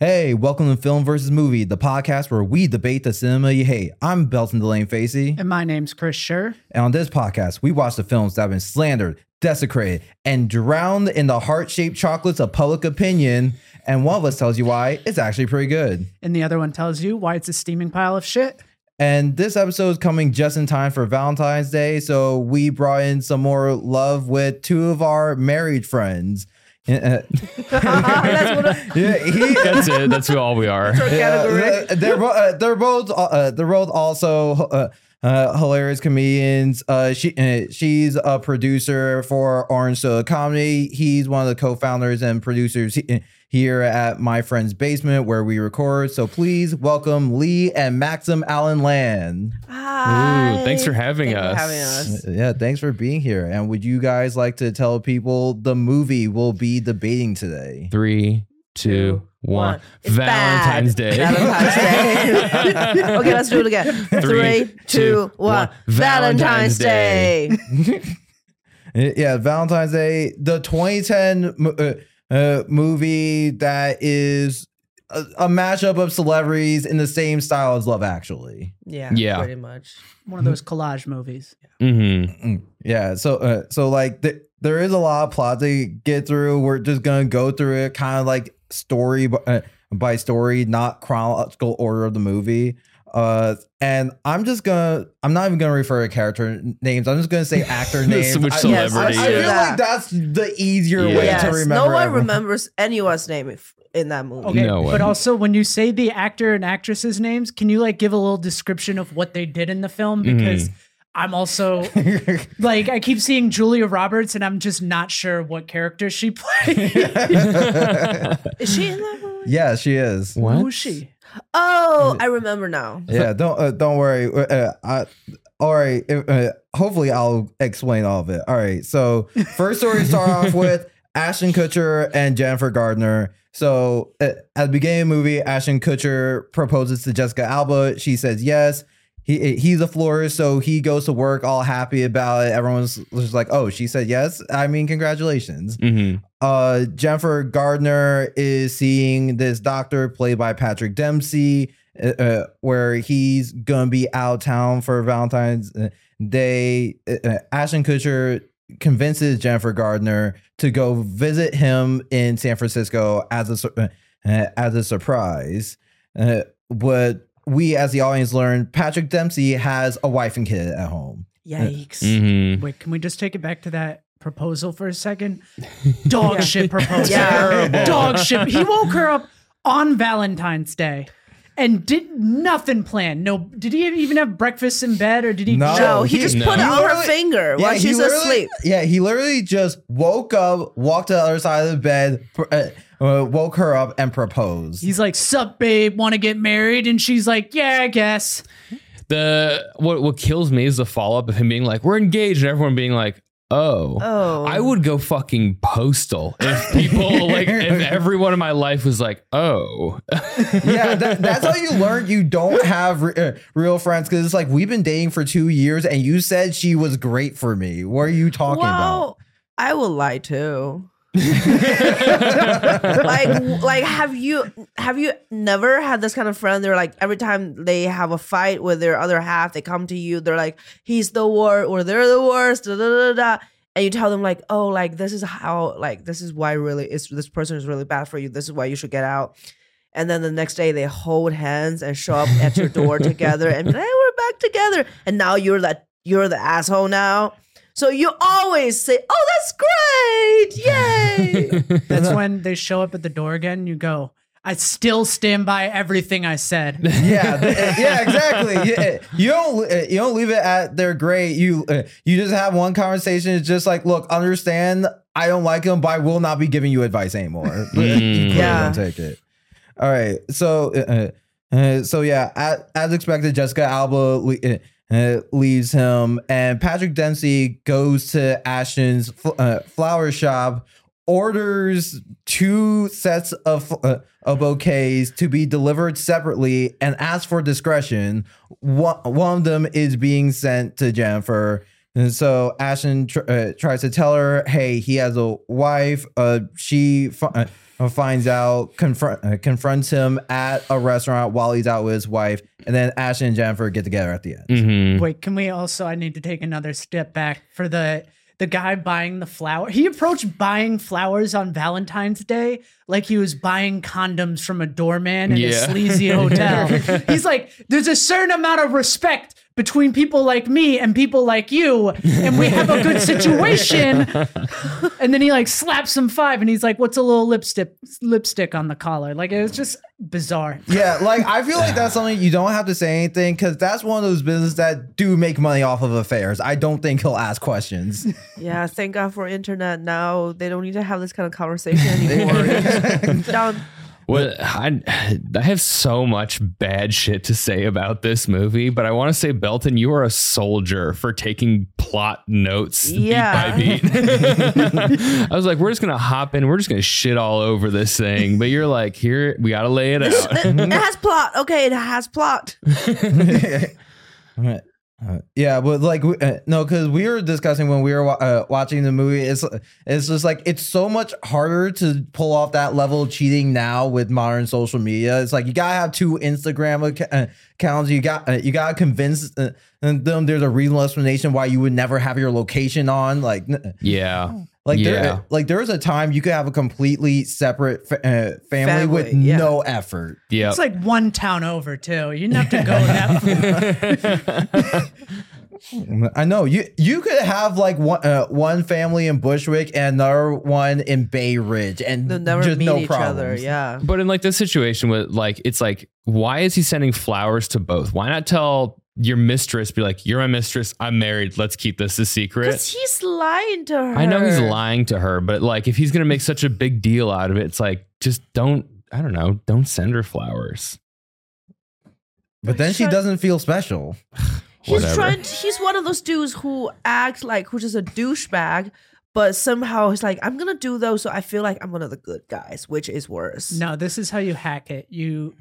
Hey, welcome to Film versus Movie, the podcast where we debate the cinema you hate. I'm Belton Delane Facey, And my name's Chris Scher. and on this podcast, we watch the films that have been slandered, desecrated, and drowned in the heart-shaped chocolates of public opinion. And one of us tells you why it's actually pretty good. And the other one tells you why it's a steaming pile of shit. And this episode is coming just in time for Valentine's Day, so we brought in some more love with two of our married friends. Uh, That's what yeah, he, That's it. That's who all we are. Yeah, they're bo- uh, they're both uh, they're both also uh, uh, hilarious comedians. Uh, she uh, she's a producer for Orange Soda Comedy. He's one of the co-founders and producers he- here at My Friend's Basement where we record. So please welcome Lee and Maxim Allen-Lan. Hi. Ooh, thanks for having Thanks for us. having us. Yeah, thanks for being here. And would you guys like to tell people the movie we'll be debating today? Three, two, one. It's Valentine's bad. Day. Valentine's Day. okay, let's do it again. Three, two, one. one. Valentine's Valentine's Day. Yeah, Valentine's Day, the 2010 uh, uh, movie that is a, a mashup of celebrities in the same style as Love Actually. Yeah, Yeah. pretty much. One of those collage movies. Mm-hmm. Mm, Yeah, so uh, so like th- there is a lot of plot to get through. We're just gonna go through it kind of like story by, uh, by story, not chronological order of the movie. Uh, and I'm just gonna I'm not even gonna refer to character names. I'm just gonna say actor names. Switch I- celebrity. I, I feel Yeah. like that's the easier way Yeah. to remember. no one everyone. remembers anyone's name if, in that movie. Okay. No but also, when you say the actor and actress's names, can you like give a little description of what they did in the film? Because I'm also like, I keep seeing Julia Roberts and I'm just not sure what character she played. Is she in that movie? Yeah, she is. What? Who is she? Oh, I remember now. Yeah, don't uh, don't worry. Uh, I, all right. Uh, hopefully, I'll explain all of it. All right. So first story start off with Ashton Kutcher and Jennifer Garner. So uh, at the beginning of the movie, Ashton Kutcher proposes to Jessica Alba. She says yes. He he's a florist, so he goes to work all happy about it. Everyone's just like, "Oh, she said yes." I mean, congratulations Mm-hmm. Uh Jennifer Garner is seeing this doctor played by Patrick Dempsey uh, uh, where he's gonna be out of town for Valentine's Day uh, uh, Ashton Kutcher convinces Jennifer Garner to go visit him in San Francisco as a uh, uh, as a surprise uh, but we as the audience learn Patrick Dempsey has a wife and kid at home Yikes. Mm-hmm. Wait, can we just take it back to that proposal for a second? Dog shit proposal. Yeah. Dog shit. He woke her up on Valentine's Day and did nothing planned. No, did he even have breakfast in bed or did he? No. No, he just No. put it on her literally- finger while she's asleep. Yeah, he literally just woke up, walked to the other side of the bed, uh, uh, woke her up, and proposed. He's like, "Sup, babe? Want to get married?" And she's like, "Yeah, I guess." The what what kills me is the follow up of him being like, "We're engaged," and everyone being like, "Oh." Oh. I would go fucking postal if people like if everyone in my life was like, "Oh." yeah, that, that's how you learn you don't have re- uh, real friends because it's like we've been dating for two years, and you said she was great for me. What are you talking about? I will lie too. Like like have you have you never had this kind of friend? They're like every time they have a fight with their other half they come to you they're like he's the worst or they're the worst da, da, da, and you tell them like oh like this is how like this is why really is this person is really bad for you. This is why you should get out. And then the next day they hold hands and show up at your door together and be like, hey we're back together. And now you're that you're the asshole now so you always say oh that's great yay That's when they show up at the door again. You go. I still stand by everything I said. yeah, th- uh, yeah, exactly. You, you don't uh, you don't leave it at they're great. You uh, you just have one conversation. It's just like, look, understand. I don't like him, but I will not be giving you advice anymore. you Yeah. don't take it. All right. So uh, uh, so yeah, as, as expected, Jessica Alba le- uh, uh, leaves him, and Patrick Dempsey goes to Ashton's uh, flower shop, orders two sets of uh, of bouquets to be delivered separately, and asks for discretion. One, one of them is being sent to Jennifer. And so Ashton tr- uh, tries to tell her, "Hey, he has a wife. Uh, she uh, finds out, confront, uh, confronts him at a restaurant while he's out with his wife, and then Ashton and Jennifer get together at the end. Mhm. Wait, can we also? I need to take another step back for the the guy buying the flower. He approached buying flowers on Valentine's Day like he was buying condoms from a doorman in a sleazy hotel. He's like, there's a certain amount of respect between people like me and people like you, and we have a good situation. and then he like slaps him five, and he's like, "What's a little lipstick lipstick on the collar?" Like it was just bizarre. Yeah, like I feel like that's something you don't have to say anything because that's one of those businesses that do make money off of affairs. I don't think he'll ask questions. Yeah, thank God for internet. Now they don't need to have this kind of conversation anymore. It's done. Well, I, I have so much bad shit to say about this movie, but I want to say, Belton, you are a soldier for taking plot notes Yeah. beat by beat. I was like, we're just gonna hop in, we're just gonna shit all over this thing, but you're like, here, we gotta lay it out. it has plot. Okay, it has plot. Uh, yeah, but like uh, no, because we were discussing when we were uh, watching the movie. It's it's just like it's so much harder to pull off that level of cheating now with modern social media. It's like you gotta have two Instagram acc- uh, accounts. You got uh, you gotta convince uh, them there's a reasonable explanation why you would never have your location on. Like Yeah. Like Yeah. there like there was a time you could have a completely separate fa- uh, family, with yeah. no effort. Yeah. It's like one town over too. You didn't have to go that far. I know you. You could have like one uh, one family in Bushwick and another one in Bay Ridge, and They'll never just meet no each problems. other. Yeah. But in like this situation with like it's like why is he sending flowers to both? Why not tell your mistress be like you're my mistress, I'm married, let's keep this a secret? Because he's lying to her. I know he's lying to her, but like if he's going to make such a big deal out of it, it's like just don't I don't know, don't send her flowers. But then she doesn't feel special. He's Whatever. trying. To, he's one of those dudes who act like who's just a douchebag, but somehow he's like, I'm gonna do those, so I feel like I'm one of the good guys, which is worse. No, this is how you hack it. You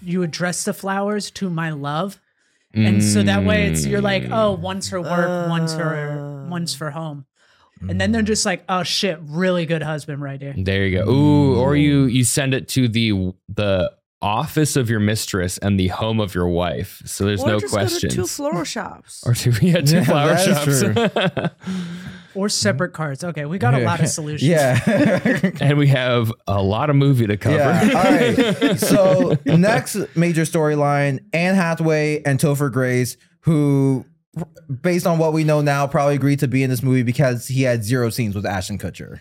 you address the flowers to my love. And so that way it's you're like, Mm. oh, one's for work, one's for Uh. one's for home. And then they're just like, oh shit, really good husband right here. There you go. Ooh, or you you send it to the the office of your mistress and the home of your wife. So there's or no just questions. go to two floral shops. or two, yeah, two Yeah, flower shops. Or separate cards. Okay, we got a lot of solutions. Yeah. and we have a lot of movie to cover. Yeah. All right. So next major storyline: Anne Hathaway and Topher Grace, who, based on what we know now, probably agreed to be in this movie because he had zero scenes with Ashton Kutcher.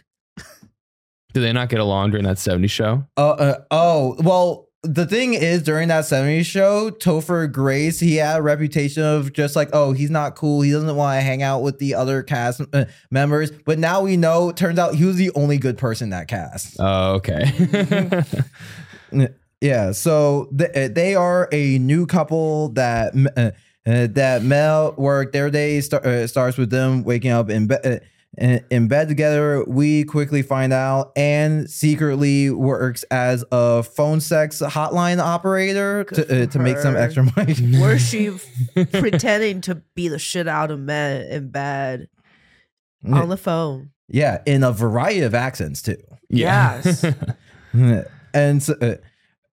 Do they not get along during that 70s show? Uh, uh, oh, well, the thing is, during that 70s show, Topher Grace, he had a reputation of just like, oh, he's not cool. He doesn't want to hang out with the other cast uh, members. But now we know, it turns out he was the only good person in that cast. Oh, okay. Yeah, so th- uh, they are a new couple that uh, uh, that Mel work. Their day start, uh, starts with them waking up in bed. In in bed together, we quickly find out Anne secretly works as a phone sex hotline operator Good to, uh, to make some her. extra money. Where she pretending to be the shit out of men in bed on the phone. yeah, in a variety of accents too. Yes. and so, uh,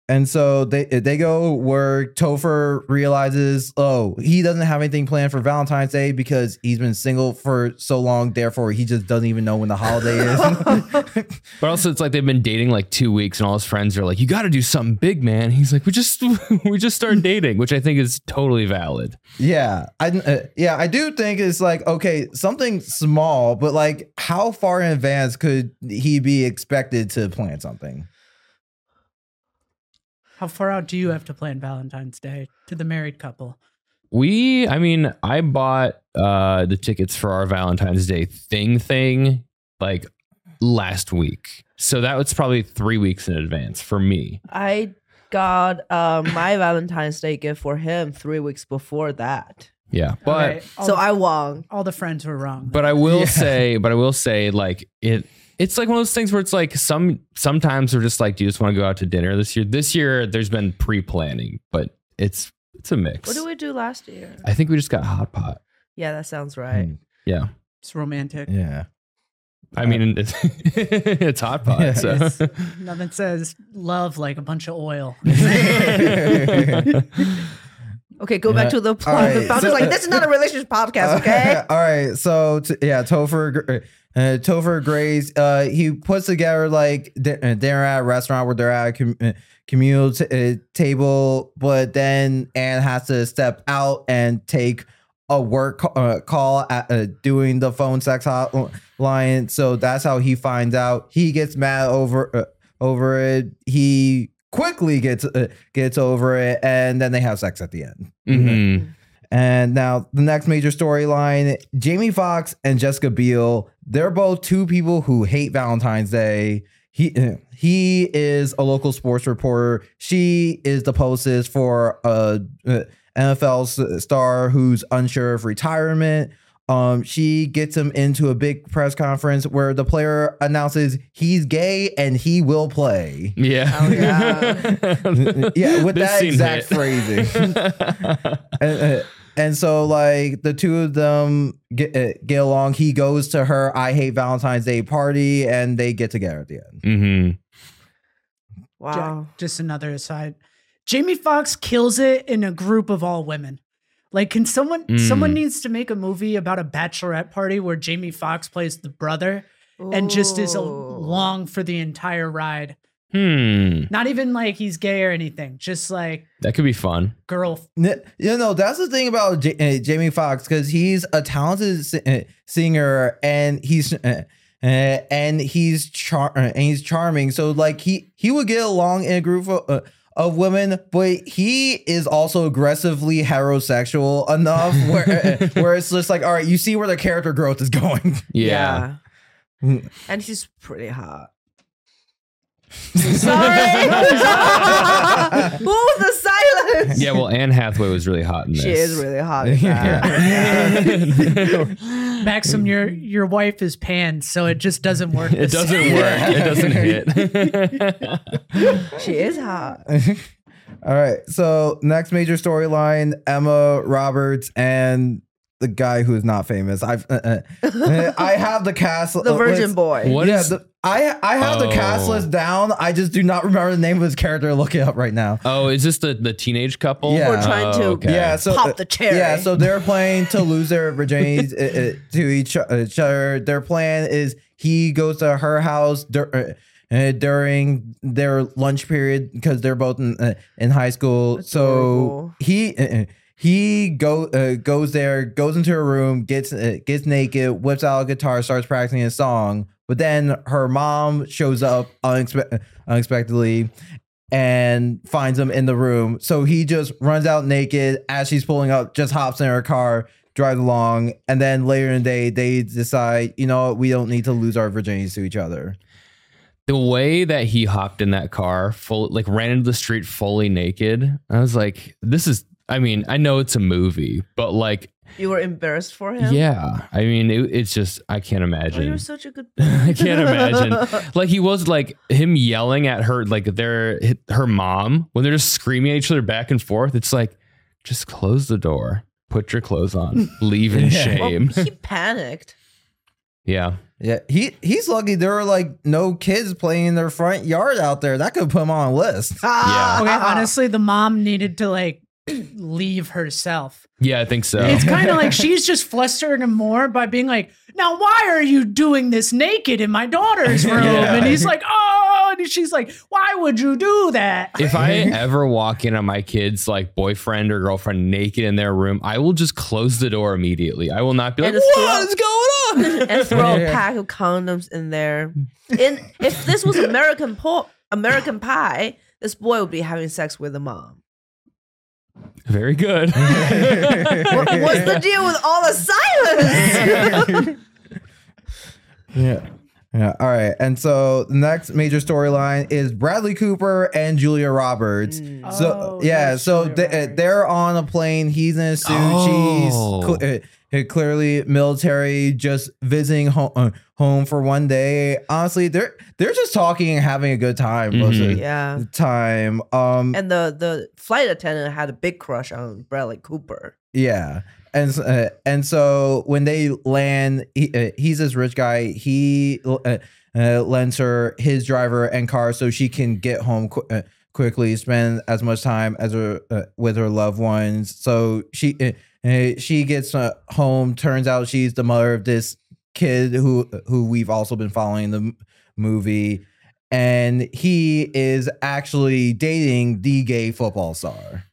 and so they they go where Topher realizes, oh, he doesn't have anything planned for Valentine's Day because he's been single for so long. Therefore, he just doesn't even know when the holiday is. But also, it's like they've been dating like two weeks, and all his friends are like, "You got to do something big, man." He's like, "We just we just started dating," which I think is totally valid. yeah, I uh, yeah, I do think it's like okay, something small, but like how far in advance could he be expected to plan something? How far out do you have to plan Valentine's Day to the married couple? We, I mean, I bought uh the tickets for our Valentine's Day thing thing like last week, so that was probably three weeks in advance for me. I got uh, my Valentine's Day gift for him three weeks before that. Yeah, but Okay, so the, I won. all the friends were wrong. But I will Yeah. say, but I will say, like it, it's like one of those things where it's like some sometimes we're just like, do you just want to go out to dinner this year? This year, there's been pre planning, but it's it's a mix. What did we do last year? I think we just got hot pot. Yeah, that sounds right. Hmm, Yeah, it's romantic. Yeah. I mean, it's, it's hot pot. So. It's- nothing says love like a bunch of oil. Okay, go back to the plot. right, The plot so- like this is not a relationship podcast, okay? All right. So t- yeah, Topher, uh, Topher Grace, uh, he puts together like uh, dinner at a restaurant where they're at a com- uh, communal t- uh, table, but then Anne has to step out and take a work uh, call at uh, doing the phone sex hotline. So that's how he finds out. He gets mad over uh, over it. He quickly gets uh, gets over it, and then they have sex at the end. Mhm. And now the next major storyline Jamie Foxx and Jessica Biel, they're both two people who hate Valentine's Day. He he is a local sports reporter. She is the postist for a, uh NFL star who's unsure of retirement. Um, she gets him into a big press conference where the player announces he's gay and he will play. Yeah. Oh, yeah. Yeah, with This that exact hit. phrasing. and, uh, and so like the two of them get uh, get along. He goes to her I hate Valentine's Day party, and they get together at the end. hmm Wow. Just another aside. Jamie Foxx kills it in a group of all women. Like, can someone someone Mm. needs to make a movie about a bachelorette party where Jamie Foxx plays the brother and just is Ooh. along for the entire ride. Hmm. Not even like he's gay or anything. Just like That could be fun. girl. You know that's the thing about J- uh, Jamie Foxx because he's a talented si- uh, singer and he's. Uh, uh, and he's char- uh, and he's charming. So like he he would get along in a group of, uh, of women, but he is also aggressively heterosexual enough where where it's just like, all right, you see where the character growth is going. Yeah. Yeah. and he's pretty hot. Sorry. what was the silence? Yeah. Well, Anne Hathaway was really hot in this. She is really hot. in that. Yeah. Maxim, your your wife is pan, so it just doesn't work. it doesn't same. work. It doesn't hit. She is hot. All right. So next major storyline: Emma Roberts and the guy who is not famous. I've uh, uh, I have the cast. The virgin boy. What yeah, is- the, I I have the cast Oh. list down. I just do not remember the name of his character. Look it up right now. Oh, is this the the teenage couple? Yeah. We're trying to- Oh, okay. Yeah, so Pop the cherry. Yeah, so they're playing to lose their virginity uh, uh, to each, each other. Their plan is he goes to her house dur- uh, uh, during their lunch period because they're both in uh, in high school. So Adorable. he. Uh, uh, he go uh, goes there, goes into her room, gets uh, gets naked, whips out a guitar, starts practicing a song. But then her mom shows up unexpe- unexpectedly and finds him in the room. So he just runs out naked as she's pulling up, just hops in her car, drives along, and then later in the day they decide, you know, we don't need to lose our virginities to each other. the way that he hopped in that car, full like ran into the street fully naked. I was like, this is. I mean, I know it's a movie, but like, You were embarrassed for him? yeah. I mean, it, it's just I can't Oh, imagine. you're such a good I can't imagine. like he was like him yelling at her, like their her mom when they're just screaming at each other back and forth. It's like, just close the door, put your clothes on, leave in Yeah. Well, shame. he panicked. yeah, Yeah, he he's lucky there were like no kids playing in their front yard out there. That could put him on a list. Ah. Okay, honestly, the mom needed to like leave herself. yeah, I think so. It's kind of like she's just flustering him more by being like, "Now, why are you doing this naked in my daughter's room?" Yeah. And he's like, "Oh," and she's like, "Why would you do that?" if I ever walk in on my kid's like boyfriend or girlfriend naked in their room, I will just close the door immediately. I will not be like, And just "What going on?" and throw a pack of condoms in there. In if this was American po- American Pie, this boy would be having sex with the mom. Very good. What, what's the deal with all the silence? Yeah. Yeah. All right. And so the next major storyline is Bradley Cooper and Julia Roberts. Mm. So Oh, yeah, so they, they're on a plane. He's in a suit. Oh. She's cl- uh, clearly military, just visiting home, uh, home for one day. Honestly, they're they're just talking and having a good time most of Mhm. the Yeah. time. Um, And the the flight attendant had a big crush on Bradley Cooper. Yeah. And uh, and so when they land, he, uh, he's this rich guy. He uh, uh, lends her his driver and car so she can get home qu- uh, quickly, spend as much time as her uh, with her loved ones. So she uh, she gets uh, home. Turns out she's the mother of this kid who who we've also been following in the m- movie, and he is actually dating the gay football star.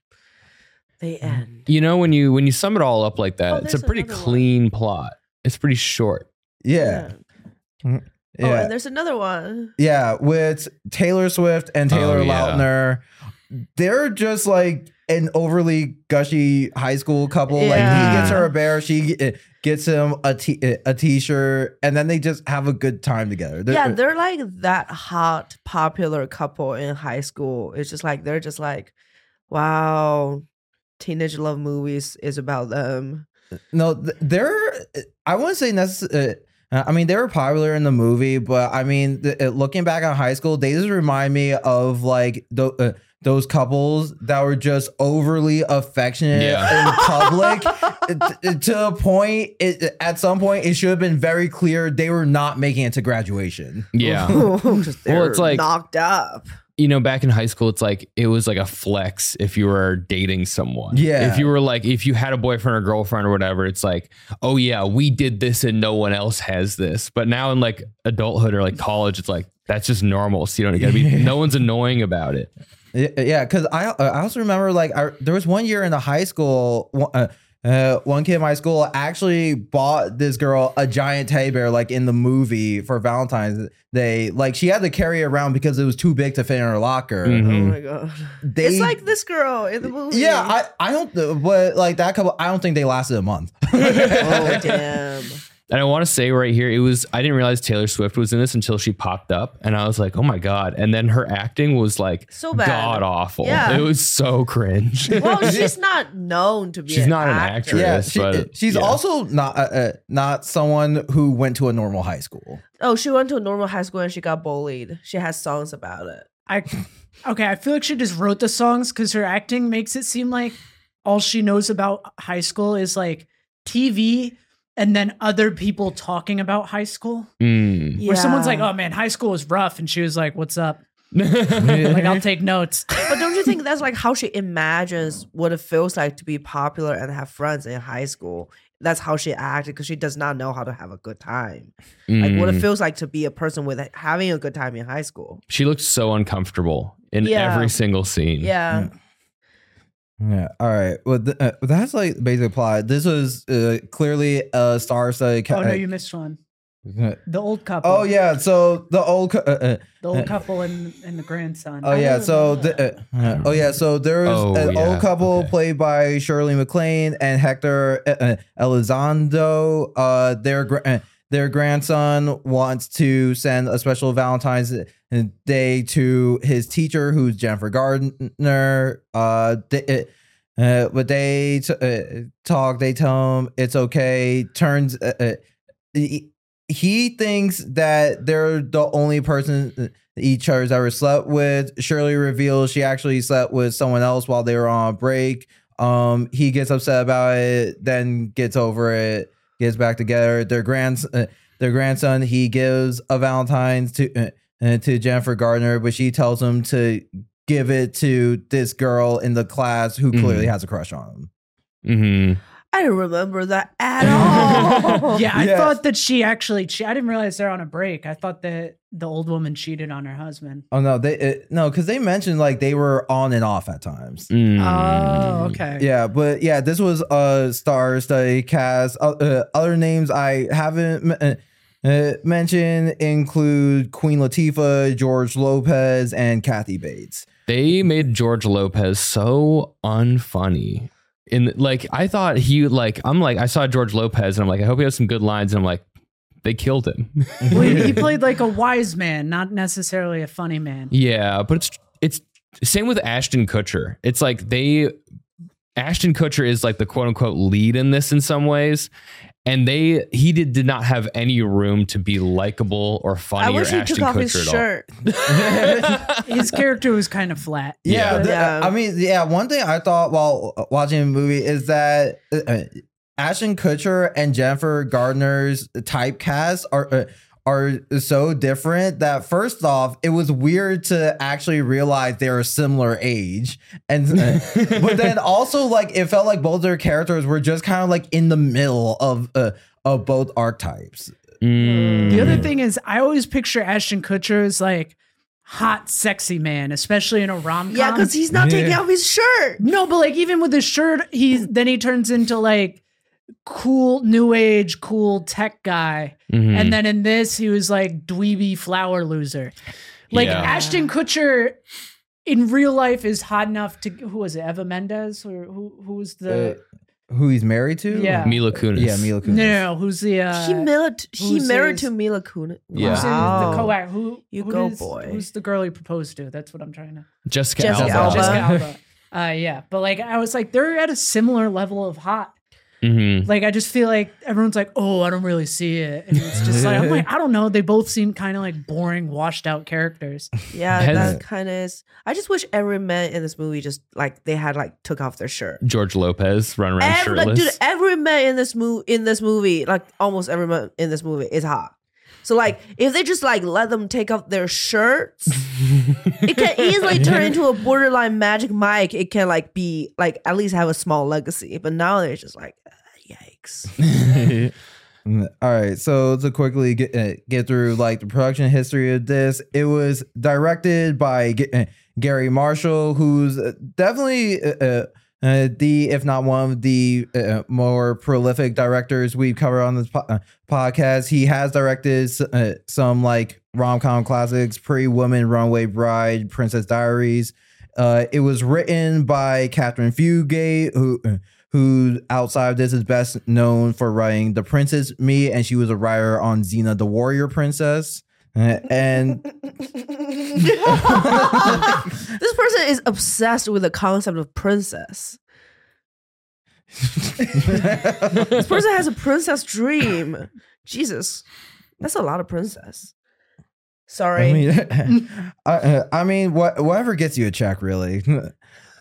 The end. You know, when you when you sum it all up like that, Oh, it's a pretty another one. clean plot. It's pretty short. Yeah. Oh, Oh, yeah. and there's another one. Yeah, with Taylor Swift and oh, Taylor Oh, yeah. Lautner, they're just like an overly gushy high school couple. Like he gets her a bear, she uh, gets him a t eh, a t-shirt, and then they just have a good time together. They're- yeah, eh, they're like that hot, popular couple in high school. It's just like they're just like, wow, teenage love movies is about them. no, they're. I wouldn't say necessarily. Uh, I mean, they were popular in the movie, but I mean, th- uh, looking back on high school, they just remind me of like the. Uh, those couples that were just overly affectionate Yeah. in public t- to a point it, at some point it should have been very clear they were not making it to graduation Yeah. Just they're it's like- knocked up. You know, back in high school, it's like it was like a flex if you were dating someone. Yeah. If you were like, if you had a boyfriend or girlfriend or whatever, it's like, oh yeah, we did this and no one else has this. But now in like adulthood or like college, it's like that's just normal. So you don't gotta be. No one's annoying about it. Yeah because i i also remember like I, there was one year in the high school uh, uh, one kid in my school actually bought this girl a giant teddy bear like in the movie for valentine's day like she had to carry it around because it was too big to fit in her locker Mhm. Oh my god. they it's like this girl in the movie. yeah i i don't but like that couple i don't think they lasted a month oh damn. And I want to say right here, it was I didn't realize Taylor Swift was in this until she popped up, and I was like, oh my god! And then her acting was like So bad. god awful. Yeah. It was so cringe. Well, she's not known to be. She's an not an actor. actress. yeah she, but- she's yeah. also not uh, uh, not someone who went to a normal high school Oh, she went to a normal high school and she got bullied. She has songs about it. I okay. I feel like she just wrote the songs because her acting makes it seem like all she knows about high school is like TV and then other people talking about high school. Mm. Where someone's like, "Oh man, high school was rough," and she was like, "What's up?" Like, I'll take notes. But don't you think that's like how she imagines what it feels like to be popular and have friends in high school? That's how she acted because she does not know how to have a good time. Like what it Mm. feels like to be a person with having a good time in high school. She looked so uncomfortable in Yeah. every single scene. Yeah. Yeah. All right. Well, th- uh, that's like the basic plot. This was uh, clearly a star-studded. ca- Oh no, you missed one. uh, The old couple. oh yeah. So the old. co- Uh, uh, the old couple and and the grandson. oh yeah. So the. Uh, uh, oh yeah. So there was Oh, an yeah, old couple okay. played by Shirley MacLaine and Hector uh, uh, Elizondo. Uh, their gra- uh, their grandson wants to send a special Valentine's Day to his teacher, who's Jennifer Garner. Uh, they, uh, uh, but they t- uh, talk. They tell him it's okay. Turns. Uh, uh, he, he thinks that they're the only person each other's ever slept with. Shirley reveals she actually slept with someone else while they were on a break. Um, he gets upset about it, then gets over it, gets back together. Their grand, uh, their grandson, he gives a Valentine's to uh, uh, to Jennifer Garner, but she tells him to give it to this girl in the class who clearly Mhm. has a crush on him. hmm I don't remember that at all. yeah, I Yes. thought that she actually. Che- I didn't realize they're on a break. I thought that the old woman cheated on her husband. Oh no, they uh, no, because they mentioned like they were on and off at times. Mm. Oh, okay. Yeah, but yeah, this was a star-studded cast. Uh, uh, other names I haven't uh, uh, mentioned include Queen Latifah, George Lopez, and Kathy Bates. They made George Lopez so unfunny. In like, I thought he like I'm like I saw George Lopez and I'm like I hope he has some good lines and I'm like they killed him. Well, he he played like a wise man, not necessarily a funny man. yeah, but it's it's same with Ashton Kutcher. It's like they Ashton Kutcher is like the quote unquote lead in this in some ways. And they he did, did not have any room to be likable or funny I wish or he Ashton took off Kutcher his at all. shirt. His character was kind of flat. Yeah, Yeah. the- Yeah. I mean, yeah. One thing I thought while watching the movie is that uh, uh, Ashton Kutcher and Jennifer Garner's typecast are uh, are so different that first off, it was weird to actually realize they're a similar age, and but then also like it felt like both their characters were just kind of like in the middle of uh, of both archetypes. Mm. The other thing is, I always picture Ashton Kutcher as like hot, sexy man, especially in a rom com. Yeah, because he's not taking off his shirt. no, but like even with his shirt, he's then he turns into like cool new age, cool tech guy. Mhm. And then in this, he was like dweeby flower loser. Like Yeah. Ashton Kutcher in real life is hot enough to who was it, Eva Mendes or who who was the Uh, who he's married to? Yeah. Mila Kunis. yeah, Mila Kunis. no, no, who's the uh, he married. He married his- to Mila Kunis. Yeah. Wow. the co who You who go, is- boy. Who's the girl he proposed to? That's what I'm trying to. Jessica, Jessica Alba. Alba. Jessica Alba. Uh, yeah, but like I was like they're at a similar level of hot. Mhm. Like I just feel like everyone's like, oh, I don't really see it, and it's just like I'm like I don't know. They both seem kind of like boring, washed out characters. Yeah, Has- that kind of is. I just wish every man in this movie just like they had like took off their shirt. George Lopez run around Every, like, shirtless. dude, every man in this movie, in this movie, like almost every man in this movie is hot. So like, if they just like let them take off their shirts, it can easily turn into a borderline Magic Mike. It can like be like at least have a small legacy. But now they're just like, uh, yikes. All right, so to quickly get uh, get through like the production history of this, it was directed by G- uh, Gary Marshall, who's uh, definitely uh, uh, uh, the if not one of the uh, more prolific directors we've covered on this po- uh, podcast. He has directed uh, some like rom com classics: Pretty Woman, Runaway Bride, Princess Diaries. Uh, it was written by Katherine Fugate, who who outside of this is best known for writing The Princess Me, and she was a writer on Xena the Warrior Princess. Uh, and this person is obsessed with the concept of princess. This person has a princess dream. Jesus, that's a lot of princess. Sorry. I mean, I, uh, I mean, what whatever gets you a check, really.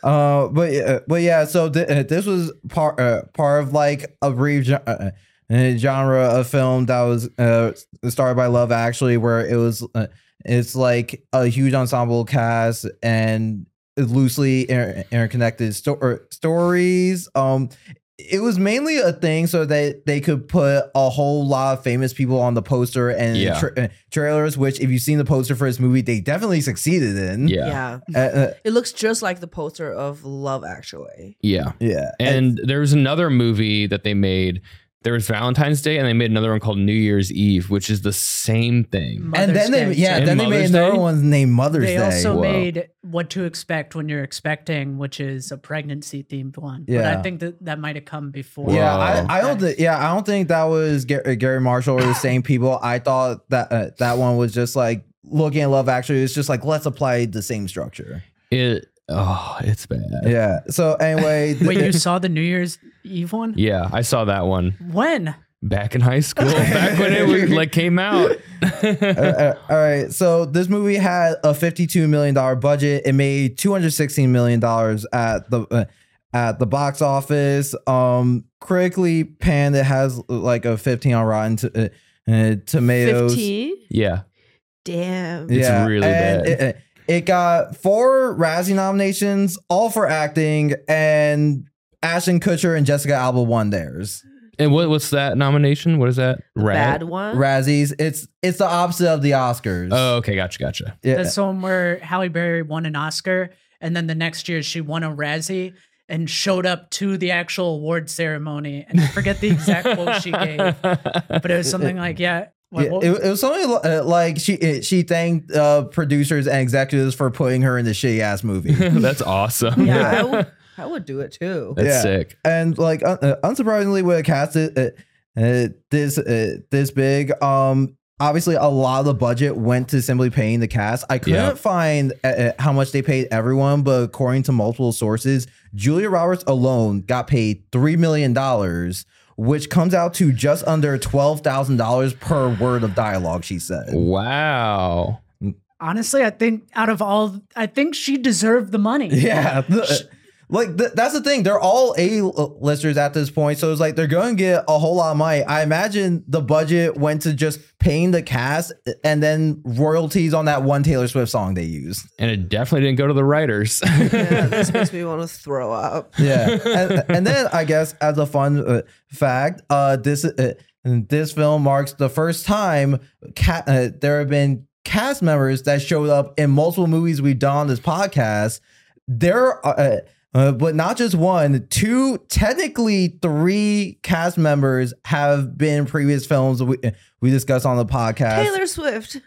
Uh, but uh, but yeah, so th- uh, this was part uh, part of like a brief gen- genre of film that was uh started by Love Actually, where it was uh, it's like a huge ensemble cast and loosely inter- interconnected sto- stories. Um, it was mainly a thing so that they could put a whole lot of famous people on the poster and Yeah. tra- uh, trailers. Which, if you've seen the poster for this movie, they definitely succeeded in. yeah. yeah. Uh, uh, It looks just like the poster of Love Actually. Yeah. yeah. And there was another movie that they made. There was Valentine's Day, and they made another one called New Year's Eve, which is the same thing. and Mother's then they yeah, And then they made Mother's another one named Mother's They Day. They also Whoa. made what to expect when you're expecting, which is a pregnancy themed one. But I think that that might have come before. yeah, I, I don't think yeah, I don't think that was Gary, Gary Marshall or the same people. I thought that uh, that one was just like looking at Love Actually. It's just like let's apply the same structure. It oh, it's bad. Yeah. So anyway, Wait, you saw the New Year's Eve one? Yeah, I saw that one When? back in high school, back when it was, like came out. uh, uh, all right. So this movie had a fifty-two million dollar budget. It made two hundred sixteen million dollars at the uh, at the box office. Um, critically panned. It has like a fifteen on Rotten to, uh, uh, Tomatoes. 15? yeah, Damn. It's really and bad. It, it- it got four Razzie nominations, all for acting, and Ashton Kutcher and Jessica Alba won theirs. and what what's that nomination? What is that? Bad one? Razzies. It's it's the opposite of the Oscars. Oh, okay, gotcha, gotcha. yeah. That's the one where Halle Berry won an Oscar, and then the next year she won a Razzie and showed up to the actual award ceremony. And I forget the exact quote she gave, but it was something like, "Yeah, what- Yeah, it, it was something li- uh, like she it- she thanked uh, producers and executives for putting her in the shitty ass movie. That's awesome. Yeah, I would, I would do it too. That's Yeah. sick. and like un- uh, unsurprisingly, with a cast uh, uh, this uh, this big, um, obviously a lot of the budget went to simply paying the cast. I couldn't Yeah. find uh, how much they paid everyone, but according to multiple sources, Julia Roberts alone got paid three million dollars, which comes out to just under twelve thousand dollars per word of dialogue. She said. Wow. Honestly, I think out of all, I think she deserved the money. Yeah. the- like th- that's the thing. They're all A listers at this point, so it's like they're going to get a whole lot of money. I imagine the budget went to just paying the cast and then royalties on that one Taylor Swift song they used. And it definitely didn't go to the writers. Yeah, this makes me want to throw up. Yeah, and, and then I guess as a fun uh, fact, uh, this uh, this film marks the first time ca- uh, there have been cast members that showed up in multiple movies we've done on this podcast. There, are, uh, uh, but not just one, two, technically three cast members have been previous films we we discussed on the podcast. Taylor Swift.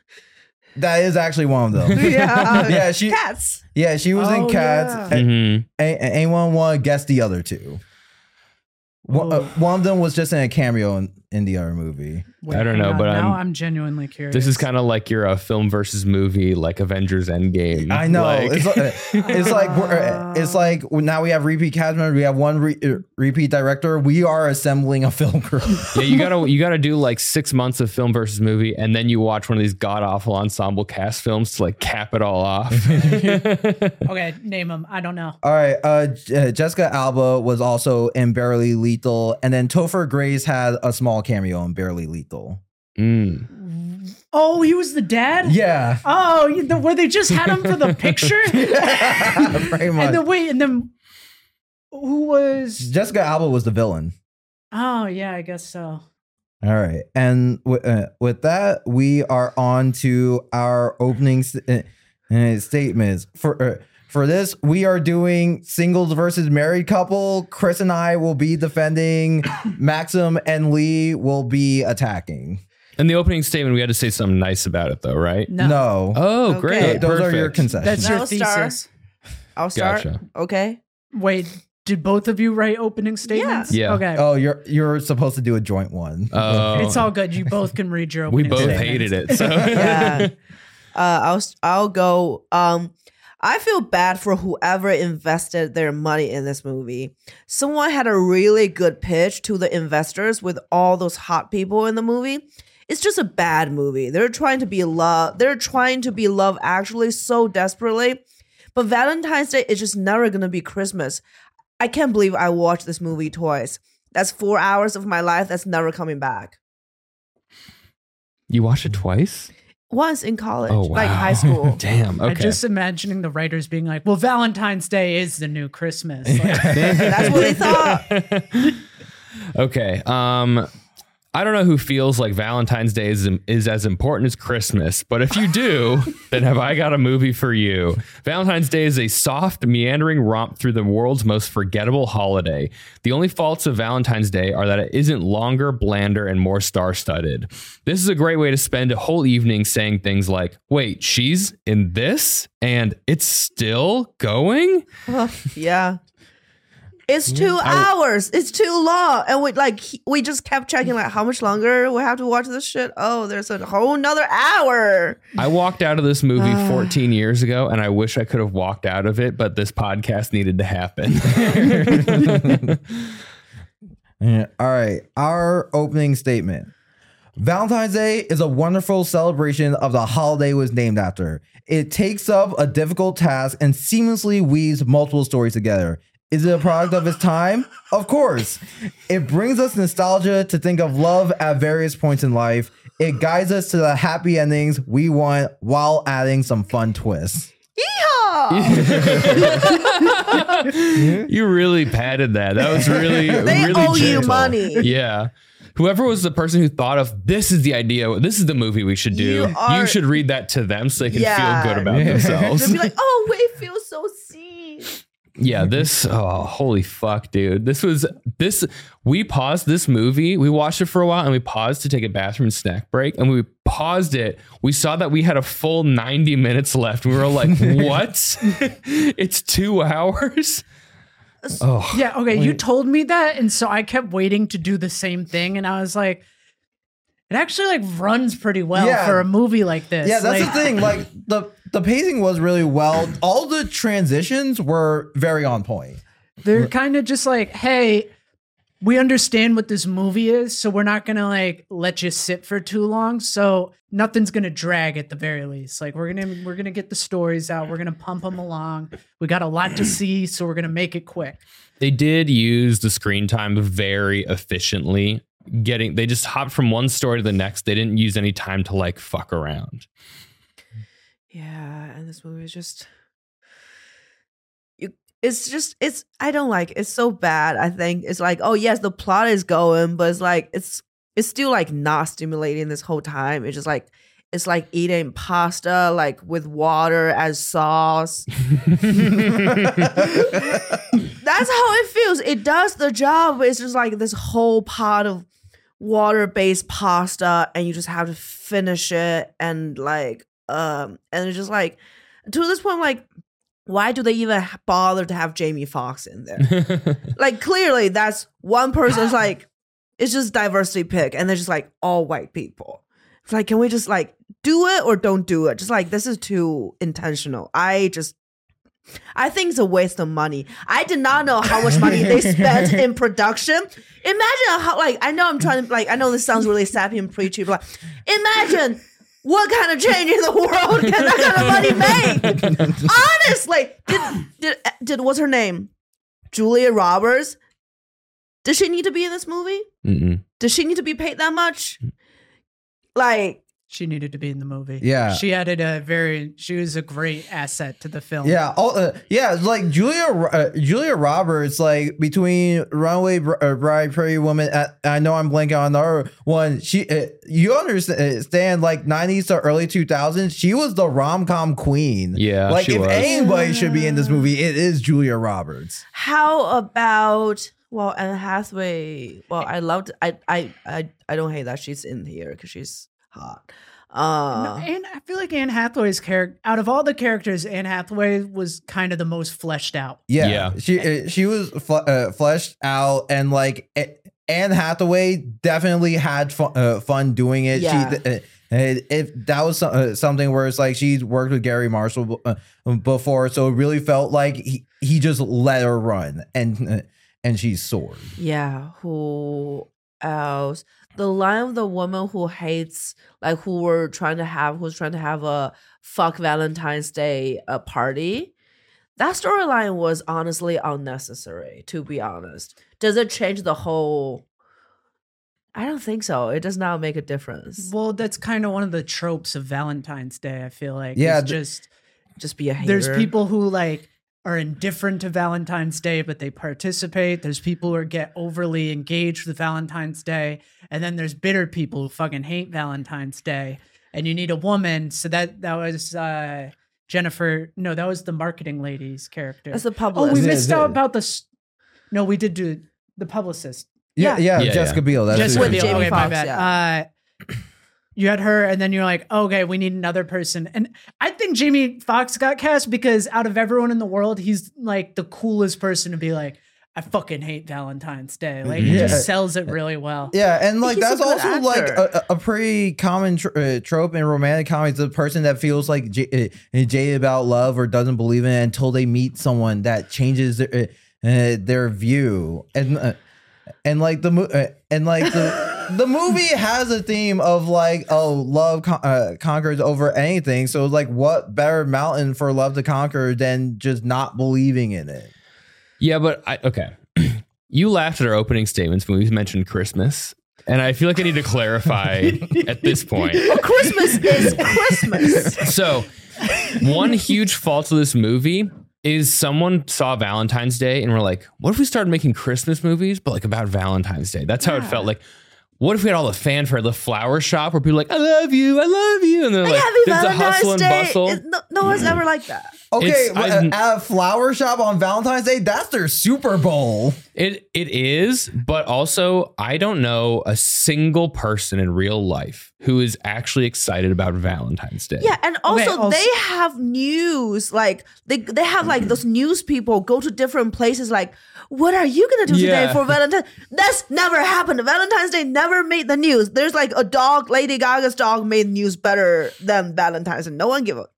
That is actually one of them. Yeah. Yeah, she- Cats. Yeah, she was in Oh, Cats. yeah. A- Mhm. a- anyone want to guess the other two? One, uh, one of them was just in a cameo in, in the other movie. Wait, I don't know, on. but now I'm- I'm, genuinely curious. This is kind of like you're a film versus movie, like Avengers Endgame. I know. Like- it's like, it's like we're, uh, it's like now we have repeat cast members. We have one re- uh, repeat director. We are assembling a film crew. yeah, you gotta you gotta do like six months of film versus movie, and then you watch one of these god awful ensemble cast films to like cap it all off. okay. Name them. I don't know. All right. Uh, J- uh, Jessica Alba was also in Barely Lethal, and then Topher Grace had a small cameo in Barely Lethal. Mm. Oh, he was the dad. Yeah, Oh, the, where they just had him for the picture, pretty much. and then wait, and then who was? Jessica Alba was the villain. Oh, yeah, I guess so. All right, and w- uh, with that, we are on to our opening st- uh, uh, statements. For uh, for this, we are doing singles versus married couple. Chris and I will be defending. Maxim and Lee will be attacking. In the opening statement, we had to say something nice about it, though, right? No, No, Oh, Okay. great! those are your Perfect. concessions. that's your No star. thesis. I'll start. Gotcha. Okay. Wait, did both of you write opening statements? Yeah. Okay. oh, you're you're supposed to do a joint one. Oh, It's all good. You both can read your opening. we opening both statements. hated it. So Yeah. uh, I'll I'll go. Um, I feel bad for whoever invested their money in this movie. Someone had a really good pitch to the investors with all those hot people in the movie. It's just a bad movie. They're trying to be love. They're trying to be love actually so desperately. But Valentine's Day is just never gonna be Christmas. I can't believe I watched this movie twice. That's four hours of my life that's never coming back. you watched it twice? Once in college, Oh, like high school. Damn. Okay. I'm just imagining the writers being like, "Well, Valentine's Day is the new Christmas." Like, That's what they thought. okay. Um, I don't know who feels like Valentine's Day is, is as important as Christmas, but if you do, then have I got a movie for you. Valentine's Day is a soft, meandering romp through the world's most forgettable holiday. The only faults of Valentine's Day are that it isn't longer, blander, and more star studded. This is a great way to spend a whole evening saying things like, wait, she's in this? And it's still going? yeah. It's two hours. It's too long. And we like he- we just kept checking like how much longer we have to watch this shit. Oh, there's a whole nother hour. I walked out of this movie ah. 14 years ago, and I wish I could have walked out of it, but this podcast needed to happen. Yeah. All right. Our opening statement. Valentine's Day is a wonderful celebration of the holiday it was named after. It takes up a difficult task and seamlessly weaves multiple stories together. Is it a product of its time? Of course. It brings us nostalgia to think of love at various points in life. It guides us to the happy endings we want while adding some fun twists. Yeehaw! you really padded that. That was really, They really owe you money. Yeah. Whoever was the person who thought of this is the idea, this is the movie we should do. You You, should read that to them so they can Yeah. feel good about Yeah. themselves. They'll be like, oh, we feel so seen. Yeah, mm-hmm. this oh holy fuck, dude. This was this we paused this movie. We watched it for a while and we paused to take a bathroom snack break. And we paused it, we saw that we had a full 90 minutes left. We were like, what? it's two hours? Oh yeah. Okay. You told me that, and so I kept waiting to do the same thing, and I was like, It actually like runs pretty well Yeah. for a movie like this. Yeah, that's Like, the thing. Like the the pacing was really well. All the transitions were very on point. They're kind of just like, hey, we understand what this movie is, so we're not gonna like let you sit for too long. So nothing's gonna drag at the very least. Like we're gonna we're gonna get the stories out. We're gonna pump them along. We got a lot to see, so we're gonna make it quick. They did use the screen time very efficiently. Getting they just hopped from one story to the next. They didn't use any time to like fuck around. Yeah, and this movie is just you it's just it's I don't like it's so bad, I think. It's like, oh yes, the plot is going, but it's like it's it's still like not stimulating this whole time. It's just like it's like eating pasta like with water as sauce. That's how it feels. It does the job, but it's just like this whole pot of water-based pasta and you just have to finish it and like um and it's just like to this point like why do they even bother to have Jamie Foxx in there? like clearly that's one person's like it's just diversity pick and they're just like all white people. It's like can we just like do it or don't do it? Just like this is too intentional. I just I think it's a waste of money. I did not know how much money they spent in production. Imagine how like I know I'm trying to like I know this sounds really sappy and preachy, but like, imagine what kind of change in the world can that kind of money make? Honestly, did did did what's her name? Julia Roberts. Does she need to be in this movie? Mm-mm. Does she need to be paid that much? Like, She needed to be in the movie. Yeah. she added a very. She was a great asset to the film. Yeah, all, uh, yeah, like Julia uh, Julia Roberts, like between Runaway Br- uh, Bride, Pretty Woman. Uh, I know I'm blanking on the other one. She, uh, you understand, like '90s to early 2000s, she was the rom com queen. Yeah, like she if was. anybody should be in this movie, it is Julia Roberts. how about well, Anne Hathaway? Well, I loved. I I I I don't hate that she's in here because she's hot. No, Uh, and I feel like Anne Hathaway's character, out of all the characters, Anne Hathaway was kind of the most fleshed out. Yeah, Yeah. she uh, she was fl- uh, fleshed out, and like eh, Anne Hathaway definitely had fun, uh, fun doing it. Yeah. She uh, if that was so- uh, something where it's like she's worked with Garry Marshall uh, before, so it really felt like he, he just let her run, and uh, and she soared. yeah. Who else? The line of the woman who hates, like, who were trying to have, who's trying to have a fuck Valentine's Day a party. That storyline was honestly unnecessary. To be honest, does it change the whole? I don't think so. It does not make a difference. Well, that's kind of one of the tropes of Valentine's Day. I feel like. Yeah, It's th- just Just be a hater. there's people who like are indifferent to Valentine's Day, but they participate. There's people who get overly engaged with Valentine's Day, and then there's bitter people who fucking hate Valentine's Day. And you need a woman. So that that was uh Jennifer. No, that was the marketing lady's character. That's the oh, we Yeah, missed yeah. out about the. No, we did do the publicist. Yeah, yeah, Yeah, Jessica yeah. Biel. That's Just who with it is. Jamie okay, my Foxx, bad. Uh, you had her, and then you're like, okay, we need another person. And I think Jamie Foxx got cast because out of everyone in the world, he's like the coolest person to be like, I fucking hate Valentine's Day. Like he just sells it really well. Yeah, and like He's that's good also like a, a pretty common tr- uh, trope in romantic comedies: the person that feels like j- uh, jaded about love or doesn't believe in it until they meet someone that changes their uh, uh, their view, and uh, and like the mo- uh, and like the. The movie has a theme of like, oh, love con- uh, conquers over anything. So, like, what better mountain for love to conquer than just not believing in it? Yeah, but I okay. you laughed at our opening statements when we mentioned Christmas, and I feel like I need to clarify at this point. Well, Christmas is Christmas. So, one huge fault of this movie is someone saw Valentine's Day and we're like, what if we started making Christmas movies, but like about Valentine's Day? That's how it felt. Like, what if we had all the fanfare, the flower shop where people are like, I love you, I love you, and they're like, Happy there's the hustle and Day. bustle. No, no one's ever like that. Okay, It's- w- I'm- at a flower shop on Valentine's Day, that's their Super Bowl. It it is, but also I don't know a single person in real life who is actually excited about Valentine's Day. Yeah, and also, also- they have news. Like they they have like those news people go to different places. Like, what are you gonna do today for Valentine's? That's never happened. Valentine's Day never made the news. There's like a dog. Lady Gaga's dog made news better than Valentine's, and no one give a It-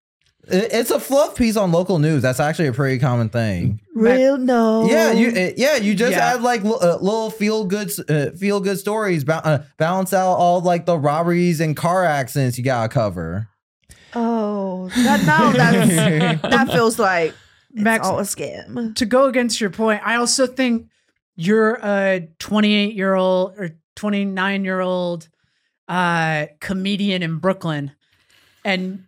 It's a fluff piece on local news. That's actually a pretty common thing. real no. Yeah, you uh, yeah you just Yeah. add like l- uh, little feel good uh, feel good stories. Ba- uh, balance out all like the robberies and car accidents you gotta cover. Oh, that now that's that feels like it's Max- all a scam. to go against your point, I also think you're a 28 year old or 29 year old uh, comedian in Brooklyn, and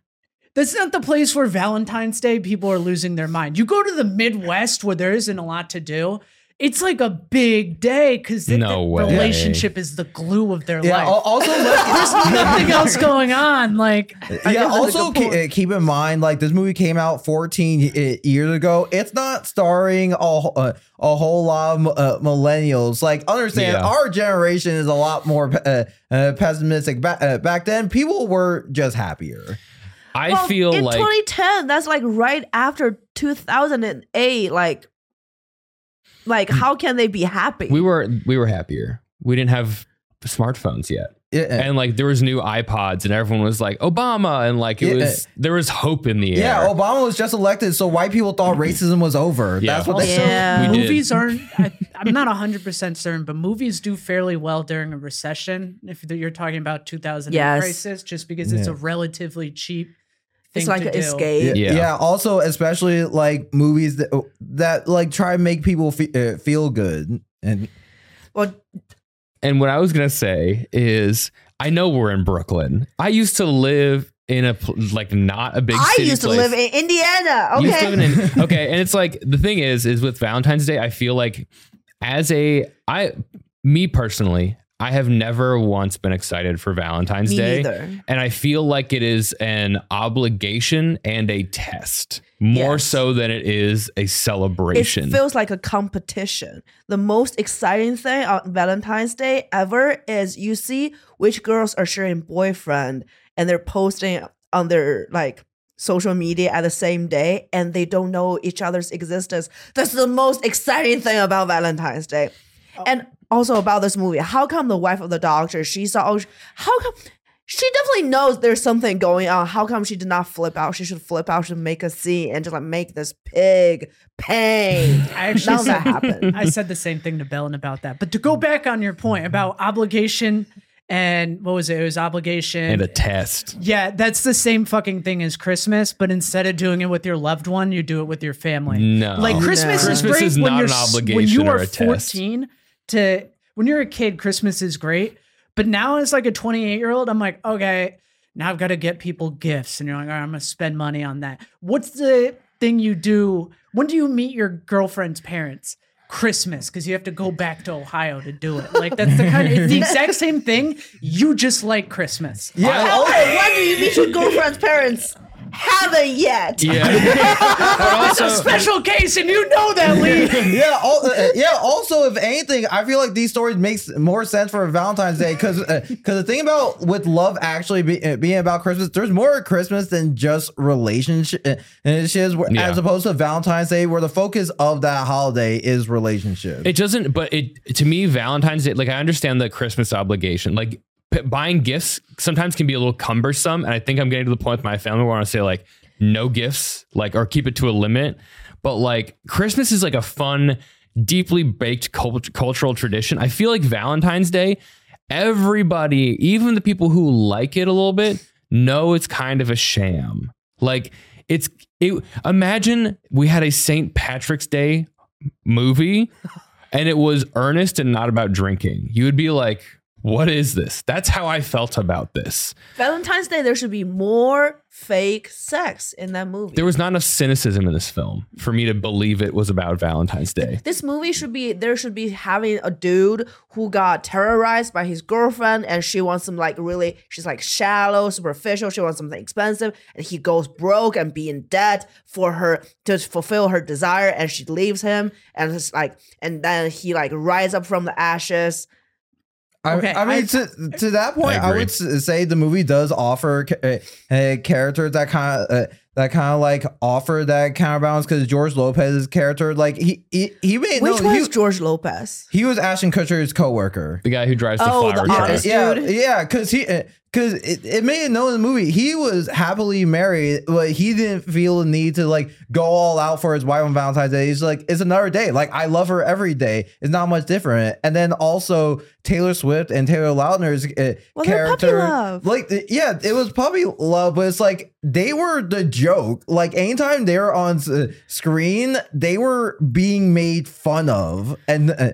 that's not the place where Valentine's Day people are losing their mind. You go to the Midwest where there isn't a lot to do. It's like a big day because the, No the way. relationship is the glue of their Yeah. life. Also, There's nothing else going on. Like, yeah. Also, good ke- point. uh, keep in mind, like this movie came out 14 years ago. It's not starring a wh- uh, a whole lot of uh, millennials. Like, understand, Yeah. our generation is a lot more uh, uh, pessimistic. Ba- uh, back then, people were just happier. I Well, feel in like 2010, that's like right after 2008. Like, like hmm. how can they be happy? we were we were happier. We didn't have smartphones yet. Yeah. And like there was new iPods and everyone was like Obama and like it Yeah. was there was hope in the air. Yeah. Obama was just elected, so white people thought mm-hmm. racism was over. Yeah. That's what they oh, Also, Yeah. Movies aren't. I, I'm not 100 percent certain, but movies do fairly well during a recession. If you're talking about 2008 Yes. crisis, just because it's Yeah. a relatively cheap thing it's like to an do. escape. Yeah. Yeah. yeah. Also, especially like movies that that like try to make people fe- uh, feel good. And Well, And what I was gonna say is, I know we're in Brooklyn. I used to live in a like not a big. City I city used to place. live in Indiana. You used to Okay. live in- okay, and it's like the thing is, is with Valentine's Day, I feel like as a I, me personally, I have never once been excited for Valentine's Me Day, neither. and I feel like it is an obligation and a test more Yes. so than it is a celebration. It feels like a competition. The most exciting thing on Valentine's Day ever is you see which girls are sharing boyfriend and they're posting on their like social media at the same day and they don't know each other's existence. That's the most exciting thing about Valentine's Day. Oh. And also about this movie, how come the wife of the doctor, she saw, oh, how come she definitely knows there's something going on. How come she did not flip out? She should flip out, she should make a scene and just like make this pig pay. I actually None of that said, happened. I said the same thing to Bellin about that. But to go back on your point about obligation and what was it? It was obligation and a test. Yeah, that's the same fucking thing as Christmas, but instead of doing it with your loved one, you do it with your family. No. Like Christmas is Christmas great is when not you're an s- when obligation you or are a test. 14 to when you're a kid, Christmas is great. But now as like a 28 year old, I'm like, okay, now I've got to get people gifts. And you're like, all right, I'm gonna spend money on that. What's the thing you do? When do you meet your girlfriend's parents? Christmas, because you have to go back to Ohio to do it. Like that's the kind of it's the exact same thing. You just like Christmas. yeah, Oh, when do you meet your girlfriend's parents? Haven't yet. Yeah. but That's a also, special case, and you know that, Lee. yeah, al- uh, yeah. Also, if anything, I feel like these stories makes more sense for Valentine's Day because because the thing about with love actually be, uh, being about Christmas, there's more at Christmas than just relationship uh, relationships, where- Yeah. as opposed to Valentine's Day, where the focus of that holiday is relationship. It doesn't, but it to me, Valentine's Day, like I understand the Christmas obligation. Like p- buying gifts sometimes can be a little cumbersome. And I think I'm getting to the point with my family where I want to say, like, no gifts, like, or keep it to a limit. But like, Christmas is like a fun, deeply baked cult- cultural tradition. I feel like Valentine's Day, everybody, even the people who like it a little bit, know it's kind of a sham. Like, it's, it, imagine we had a St. Patrick's Day movie and it was earnest and not about drinking, you would be like, what is this? That's how I felt about this. Valentine's Day, there should be more fake sex in that movie. There was not enough cynicism in this film for me to believe it was about Valentine's Day. this movie should be there should be having a dude who got terrorized by his girlfriend and she wants some like really she's like shallow superficial she wants something expensive and he goes broke and be in debt for her to fulfill her desire and she leaves him and it's like and then he like rise up from the ashes I, Okay, I mean, I- to, to that point, I I, would say the movie does offer a, uh, uh, characters that kind of uh, that kind of like offer that counterbalance because George Lopez's character, like he he, he made which no, one he, is George Lopez he was Ashton Kutcher's coworker. The guy who drives the Oh, the truck. artist. yeah, dude. yeah, because he because it, it made it known in the movie he was happily married, but he didn't feel the need to like go all out for his wife on Valentine's Day. He's like, it's another day. Like I love her every day. It's not much different. And then also Taylor Swift and Taylor Lautner's uh, Well, they're puppy character, love. like uh, yeah, it was puppy love, but it's like they were the joke. Like anytime they were on screen, they were being made fun of, and. Uh,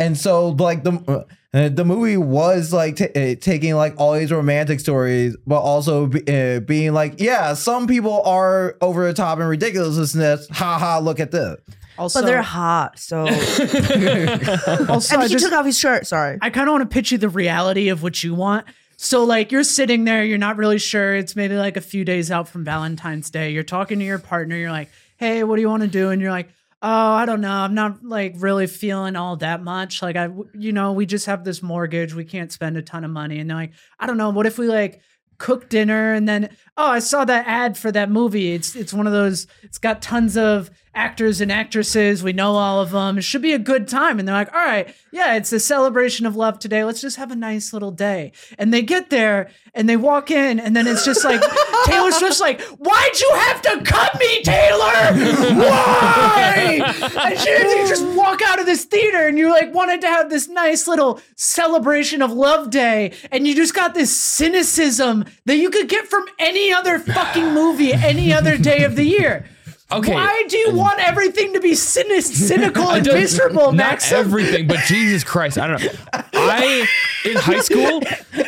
and so like the uh, the movie was like ta uh, taking like all these romantic stories but also be, uh, being like yeah some people are over the top and ridiculousness haha look at this Also, but they're hot so also and I he just, took off his shirt sorry I kind of want to pitch you the reality of what you want. So, like, you're sitting there, you're not really sure. It's maybe like a few days out from Valentine's Day. You're talking to your partner. You're like, hey, what do you want to do? And you're like, oh, I don't know. I'm not like really feeling all that much. Like, I, you know, we just have this mortgage. We can't spend a ton of money. And they're like, I don't know. What if we like, cook dinner and then oh I saw that ad for that movie. It's it's one of those it's got tons of actors and actresses. We know all of them. It should be a good time. And they're like all right yeah it's a celebration of love today. Let's just have a nice little day. And they get there and they walk in and then it's just like Taylor Swift's like why'd you have to cut me Taylor? Why? And she you just walk this theater and you like wanted to have this nice little celebration of love day and you just got this cynicism that you could get from any other fucking movie any other day of the year Okay. why do you want everything to be cynic- cynical and miserable Not Maxim? everything, but Jesus Christ, I don't know. I in high school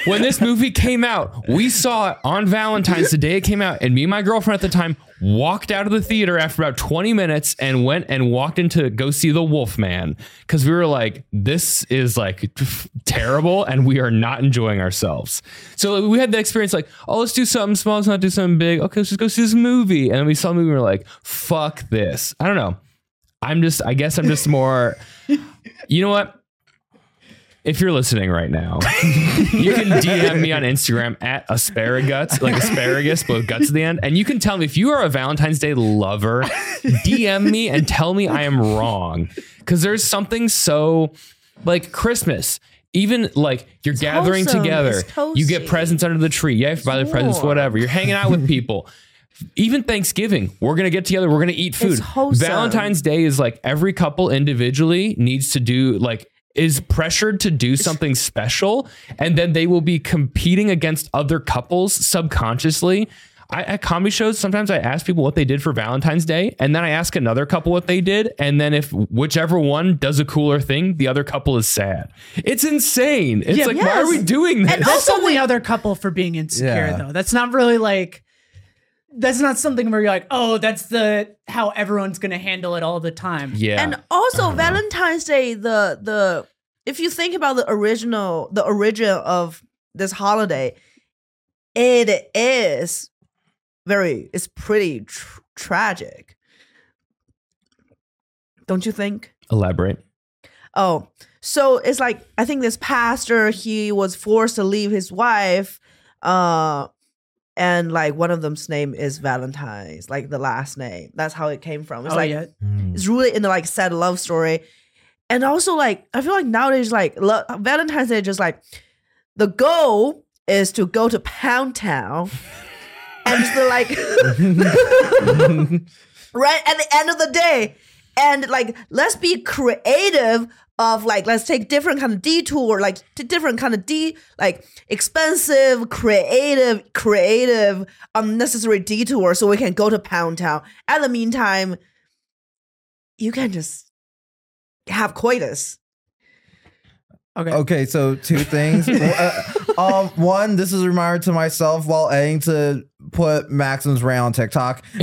when this movie came out, we saw it on Valentine's the day it came out, and me and my girlfriend at the time walked out of the theater after about 20 minutes and went and walked into go see the Wolfman because we were like, this is like terrible, and we are not enjoying ourselves. So we had the experience like, oh, let's do something small, let's not do something big. Okay, let's just go see this movie, and then we saw the movie, and we were like, fuck this. I don't know. I'm just, I guess I'm just more, you know what? If you're listening right now, you can DM me on Instagram at asparaguts, like asparagus, but with guts at the end. And you can tell me if you are a Valentine's Day lover, DM me and tell me I am wrong. Because there's something so like Christmas. Even like you're gathering wholesome. together, you get presents under the tree. You have buy the presents, whatever. You're hanging out with people even Thanksgiving, we're gonna get together. We're gonna eat food. Valentine's Day is like every couple individually needs to do like is pressured to do something special, and then they will be competing against other couples subconsciously. I, at comedy shows, sometimes I ask people what they did for Valentine's Day, and then I ask another couple what they did, and then if whichever one does a cooler thing, the other couple is sad. It's insane. It's Yeah, like, why are we doing this? And That's Also, the other couple for being insecure, Yeah. though. That's not really like. That's not something where you're like, oh, that's the how everyone's gonna handle it all the time. yeah, And also Valentine's Day, the the if you think about the original, the origin of this holiday, it is very, it's pretty tr- tragic. Don't you think? elaborate. Oh, so it's like I think this pastor he was forced to leave his wife, uh, and like one of them's name is Valentine's, like the last name. That's how it came from. It's oh like yeah, it's really in the like sad love story, and also like I feel like nowadays like lo- Valentine's Day just like the goal is to go to Pound Town and just like right at the end of the day and like let's be creative of like let's take different kind of detour like t- different kind of de like expensive creative creative unnecessary detour so we can go to pound town at the meantime you can just have coitus Okay. Okay, so two things. Uh, um, one, this is a reminder to myself while editing to put Maxim's Ray on TikTok.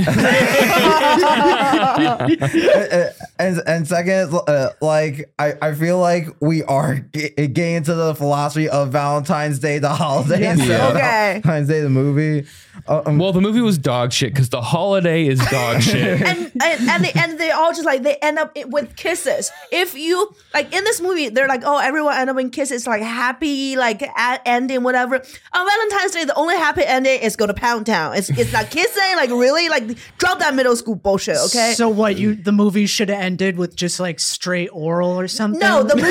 and and second, uh, like I, I feel like we are ge- getting into the philosophy of Valentine's Day, the holiday, Yeah. instead of Okay. Valentine's Day, the movie. Uh, um, Well, the movie was dog shit because the holiday is dog shit. and and and they, and they all just like they end up with kisses. If you like in this movie, they're like, oh, everyone end up in kisses, like happy, like a- ending, whatever. On Valentine's Day, the only happy ending is go to Pound Town. It's it's not kissing, like really, like drop that middle school bullshit, okay? So what you the movie should have ended with just like straight oral or something? No, the movie.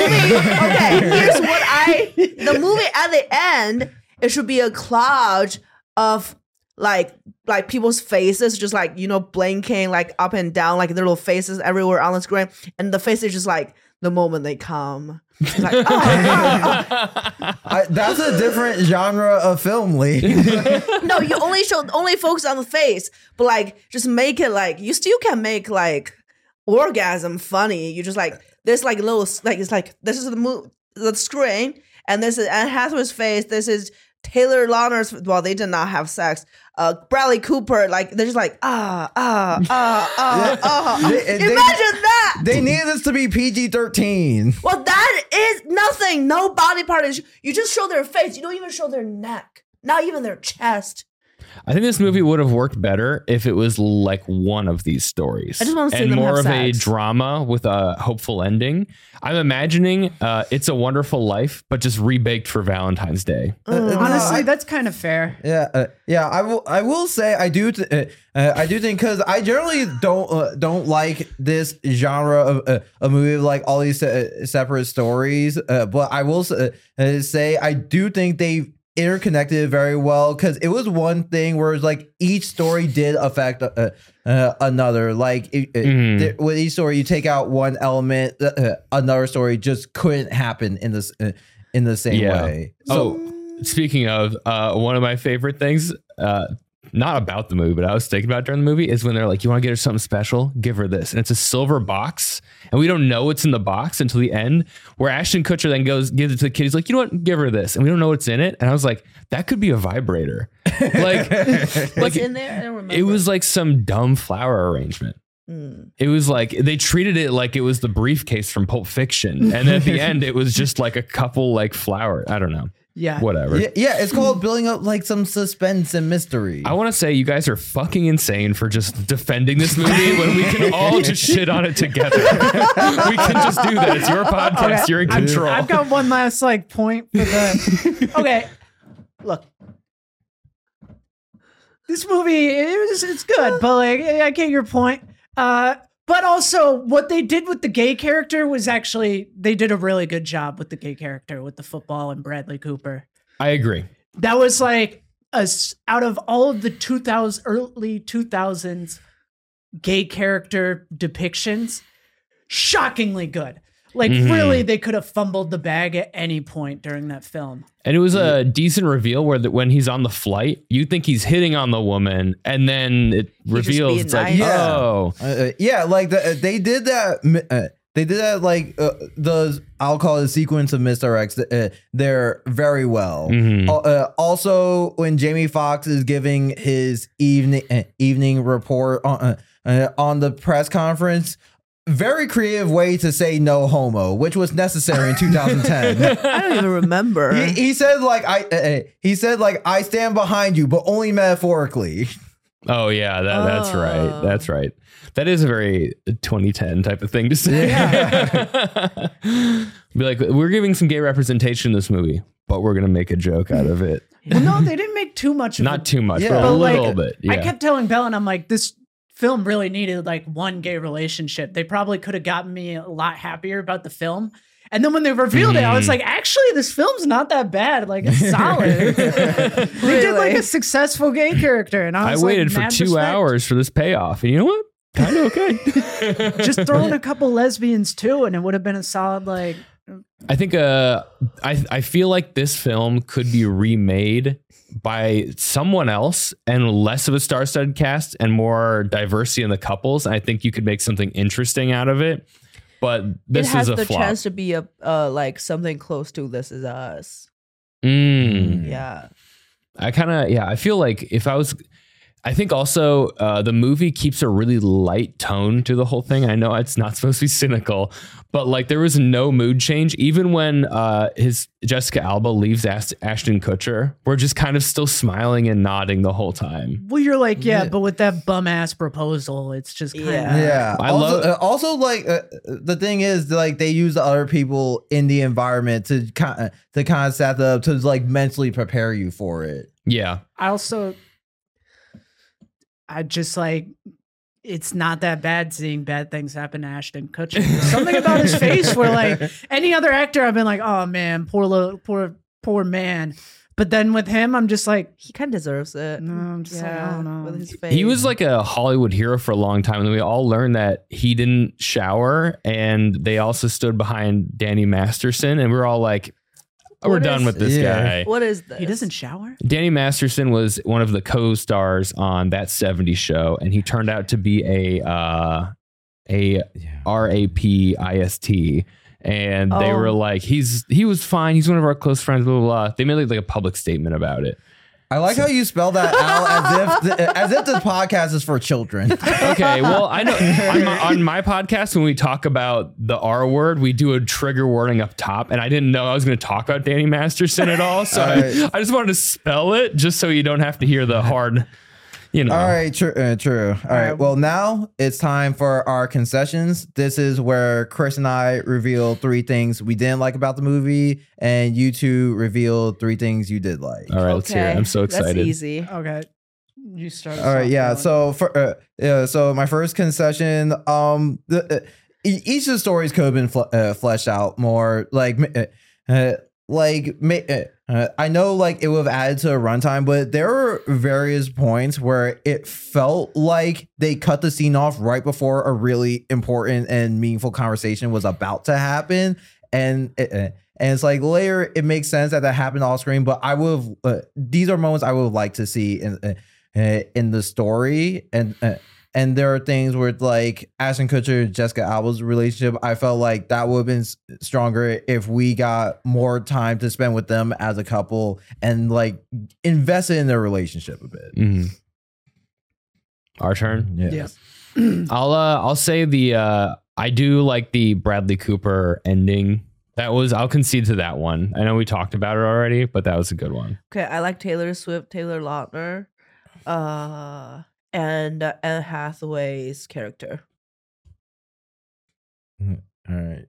Okay, here's what I. The movie at the end, it should be a collage of like like people's faces, just like you know, blinking like up and down, like their little faces everywhere on the screen, and the face is just like the moment they come. Like, oh, oh, oh. I, that's a different genre of film, Lee. no, you only show only focus on the face, but like just make it like you still can make like orgasm funny. You just like this like little like it's like this is the mo- the screen, and this is Anne Hathaway's face. This is Taylor Lautner's. Well, they did not have sex. Uh, Bradley Cooper, like they're just like ah ah ah ah ah. They- they- Imagine that. they needed this to be PG 13. well, that is nothing. No body part is. You just show their face. You don't even show their neck. Not even their chest. I think this movie would have worked better if it was like one of these stories. I just wanna see and them more have of a drama with a hopeful ending. I'm imagining uh, It's a Wonderful Life, but just rebaked for Valentine's Day. Uh, no, Honestly, I- that's kind of fair. Yeah, uh, yeah. I will. I will say I do. Th- uh, uh, I do think because I generally don't uh, don't like this genre of uh, a movie of like all these uh, separate stories. Uh, but I will s- uh, uh, say I do think they interconnected very well because it was one thing where it's like each story did affect uh, uh, another. Like it, it- Mhm. there- with each story, you take out one element, uh, uh, another story just couldn't happen in this uh, in the same Yeah. way. oh, speaking of, uh, one of my favorite things, uh, not about the movie, but I was thinking about during the movie is when they're like, "You want to get her something special? Give her this," and it's a silver box, and we don't know what's in the box until the end, where Ashton Kutcher then goes gives it to the kid. He's like, "You know what? Give her this," and we don't know what's in it, and I was like, "That could be a vibrator." like, What's like in there? I don't remember. it was like some dumb flower arrangement. Mm. It was like they treated it like it was the briefcase from Pulp Fiction, and at the end it was just like a couple like flower. I don't know, Yeah. whatever. Yeah, yeah, it's called building up like some suspense and mystery. I want to say you guys are fucking insane for just defending this movie when we can all just shit on it together. we can just do that. It's your podcast. Okay, You're in I've- control. I've got one last like point for the. okay, look, this movie it was, it's good, but like I get your point. Uh, but also what they did with the gay character was actually they did a really good job with the gay character with the football and Bradley Cooper. I agree. That was like a out of all of the 2000 early 2000s gay character depictions, shockingly good. Like Mhm. really, they could have fumbled the bag at any point during that film. And it was a decent reveal where the, when he's on the flight, you think he's hitting on the woman, and then it He's just reveals being it's like, nice. Yeah. oh, Uh, uh, yeah, like the, uh, they did that. Uh, they did that like uh, the I'll call it a sequence of misdirects. Uh, they're very well. Mhm. Al- Uh, also, when Jamie Foxx is giving his evening uh, evening report on uh, uh, on the press conference, very creative way to say no homo, which was necessary in 2010. I don't even remember. he, he said like I uh, he said like I stand behind you, but only metaphorically. oh yeah, that, that's right. Oh. That's right. That is a very 2010 type of thing to say. Be like, we're giving some gay representation in this movie, but we're gonna make a joke out of it. Well, no, they didn't make too much of Not it. too much, Yeah. but a But, like, little bit. Yeah. I kept telling Bell, and I'm like, this film really needed like one gay relationship. They probably could have gotten me a lot happier about the film. And then when they revealed it, I was Mhm. like, actually, this film's not that bad. Like, it's solid. they did like a successful gay character, and I I waited like, for two respect. hours for this payoff, and you know what? Kind of okay. Just throw in a couple lesbians too, and it would have been a solid like. I think uh I I feel like this film could be remade by someone else and less of a star-studded cast and more diversity in the couples. I think you could make something interesting out of it. but this it has is a the flop. chance to be a uh, like something close to This Is Us. Mm. Yeah. I kind of yeah. I feel like if I was, I think also uh, the movie keeps a really light tone to the whole thing. I know it's not supposed to be cynical, but like there was no mood change even when uh, his Jessica Alba leaves Ash- Ashton Kutcher. We're just kind of still smiling and nodding the whole time. Well, you're like, yeah, Yeah. but with that bum ass proposal, it's just kind of Yeah. Yeah. I also, love- uh, also like uh, the thing is like they use the other people in the environment to kind to kind of set up to like mentally prepare you for it. Yeah, I also, I just like, it's not that bad seeing bad things happen to Ashton Kutcher. Something about his face where, like, any other actor, I've been like, oh man, poor little, poor, poor man. But then with him, I'm just like, He kind of deserves it. no, I'm just like, I don't know. With his face. he was like a Hollywood hero for a long time, and then we all learned that he didn't shower, and they also stood behind Danny Masterson, and we are all like, "We're What done is- with this Yeah. guy." What is this? he doesn't shower. Danny Masterson was one of the co-stars on that 70s show, and he turned out to be a uh, a R A P I S T. And they Oh. were like, he's he was fine. He's one of our close friends. Blah blah. blah. They made like, like a public statement about it. I like how you spell that out as if as if this podcast is for children. Okay, well, I know on my, on my podcast when we talk about the R word, we do a trigger warning up top, and I didn't know I was going to talk about Danny Masterson at all, so I, I just wanted to spell it just so you don't have to hear the hard, you know. All right, true, uh, true. All right. right. Well, now it's time for our concessions. This is where Chris and I reveal three things we didn't like about the movie, and you two reveal three things you did like. All right, let's hear it. I'm so excited. That's easy. Okay, you start. All right, yeah. Dylan. So for uh, yeah, so my first concession, um, the, uh, e- each of the stories could have been fl- uh, fleshed out more. Like, uh, uh, like ma- uh, I know, like it would have added to a runtime, but there were various points where it felt like they cut the scene off right before a really important and meaningful conversation was about to happen, and. It, uh, and it's like later, it makes sense that that happened off screen, but I would have. Uh, these are moments I would liked to see in uh, in the story and uh, and there are things where it's like Ashton Kutcher and Jessica Alba's relationship I felt like that would have been stronger if we got more time to spend with them as a couple and like invested in their relationship a bit. Mhm. Our turn. Yeah. I'll uh, I'll say the uh, I do like the Bradley Cooper ending. That was I'll concede to that one. I know we talked about it already, but that was a good one. Okay, I like Taylor Swift, Taylor Lautner, uh, and uh, Anne Hathaway's character. All right.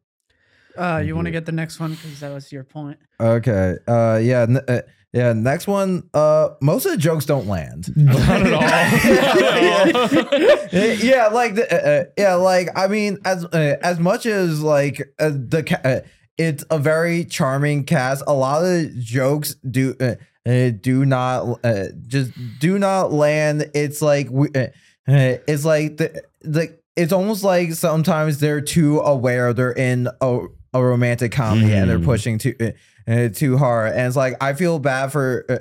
Uh, you want to get the next one because that was your point. Okay. Uh yeah, n- uh, yeah, next one uh most of the jokes don't land. Not at all. Not at all. yeah, like the, uh, uh, yeah, like I mean, as uh, as much as like uh, the ca- uh, it's a very charming cast. A lot of the jokes do uh, uh, do not uh, just do not land. It's like we, uh, uh, it's like the the it's almost like sometimes they're too aware they're in a, a romantic comedy and they're Mhm. pushing too uh, uh, too hard. And it's like I feel bad for. Uh,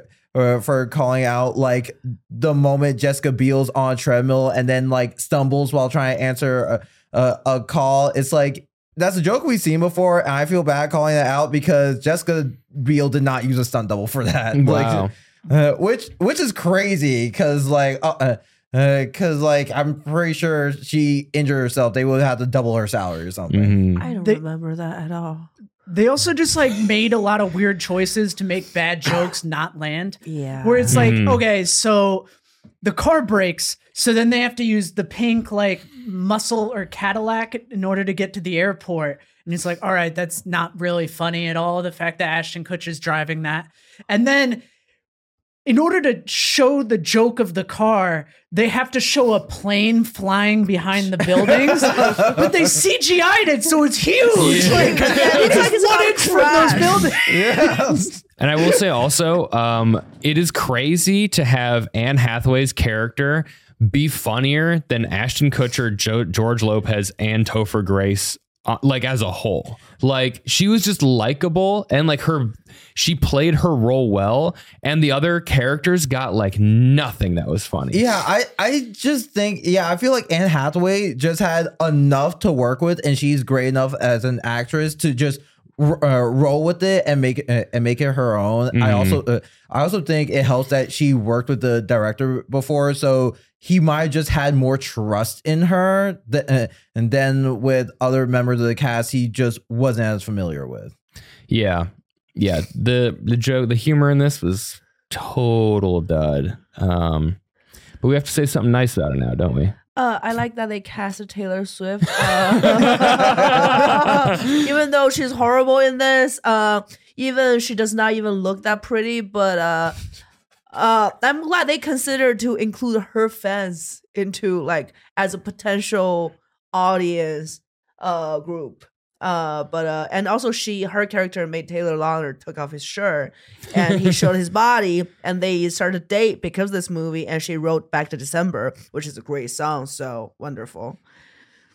for calling out like the moment Jessica Biel's on treadmill and then like stumbles while trying to answer a, a, a call. It's like that's a joke we've seen before, and I feel bad calling that out because Jessica Biel did not use a stunt double for that. Wow. Like, uh, which which is crazy because like uh, uh, cause like I'm pretty sure she injured herself. They would have to double her salary or something. Mhm. I don't They- remember that at all. They also just like made a lot of weird choices to make bad jokes not land. Yeah. Where it's like, Mhm. okay, so the car breaks, so then they have to use the pink like muscle or Cadillac in order to get to the airport. And it's like, all right, that's not really funny at all. The fact that Ashton Kutcher's driving that. And then in order to show the joke of the car, they have to show a plane flying behind the buildings, but they CGI'd it, so it's huge. Yeah. Like, it's like like it's one inch from those buildings. Yeah. And I will say also, um, it is crazy to have Anne Hathaway's character be funnier than Ashton Kutcher, jo- George Lopez, and Topher Grace uh, like as a whole. Like she was just likable and like her she played her role well and the other characters got like nothing that was funny. Yeah, I, I just think yeah, I feel like Anne Hathaway just had enough to work with, and she's great enough as an actress to just uh, roll with it and make it uh, and make it her own. I Mhm. also uh, I also think it helps that she worked with the director before, so he might have just had more trust in her. Th- uh, and then with other members of the cast, he just wasn't as familiar with. Yeah. Yeah. The the joke, the humor in this was total dud. Um but we have to say something nice about it now, don't we? Uh, I like that they casted Taylor Swift. Uh, even though she's horrible in this, uh, even she does not even look that pretty, but uh, uh, I'm glad they considered to include her fans into like as a potential audience uh group. Uh, but uh, and also she, her character made Taylor Lautner took off his shirt, and he showed his body, and they started to date because of this movie. And she wrote "Back to December," which is a great song, so wonderful.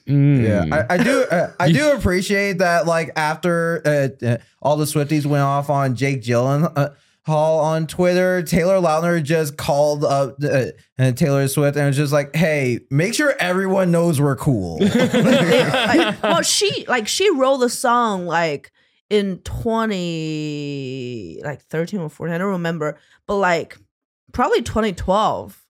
Mm. Yeah, I, I do. Uh, I do appreciate that. Like after uh, uh, all the Swifties went off on Jake Gyllenhaal on Twitter, Taylor Lautner just called up uh, uh, Taylor Swift and was just like, "Hey, make sure everyone knows we're cool." Like, well, she like she wrote the song like in twenty like thirteen or fourteen. I don't remember, but like probably twenty twelve.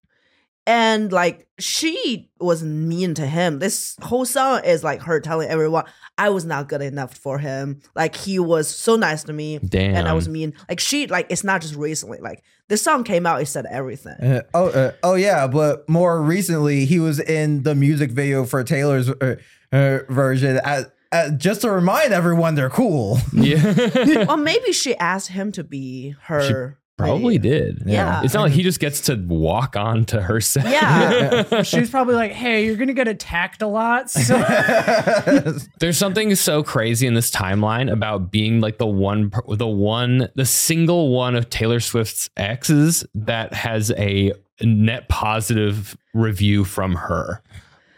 And like she was mean to him. This whole song is like her telling everyone I was not good enough for him. Like he was so nice to me, Damn. and I was mean. Like she like it's not just recently. Like this song came out, it said everything. Uh, oh, uh, oh yeah, but more recently, he was in the music video for Taylor's uh, uh, version. At, at, just to remind everyone, they're cool. Yeah. well, maybe she asked him to be her. Probably did. Yeah. It's not like he just gets to walk on to her set. Yeah. She was probably like, "Hey, you're gonna get attacked a lot." So There's something so crazy in this timeline about being like the one, the one, the single one of Taylor Swift's exes that has a net positive review from her.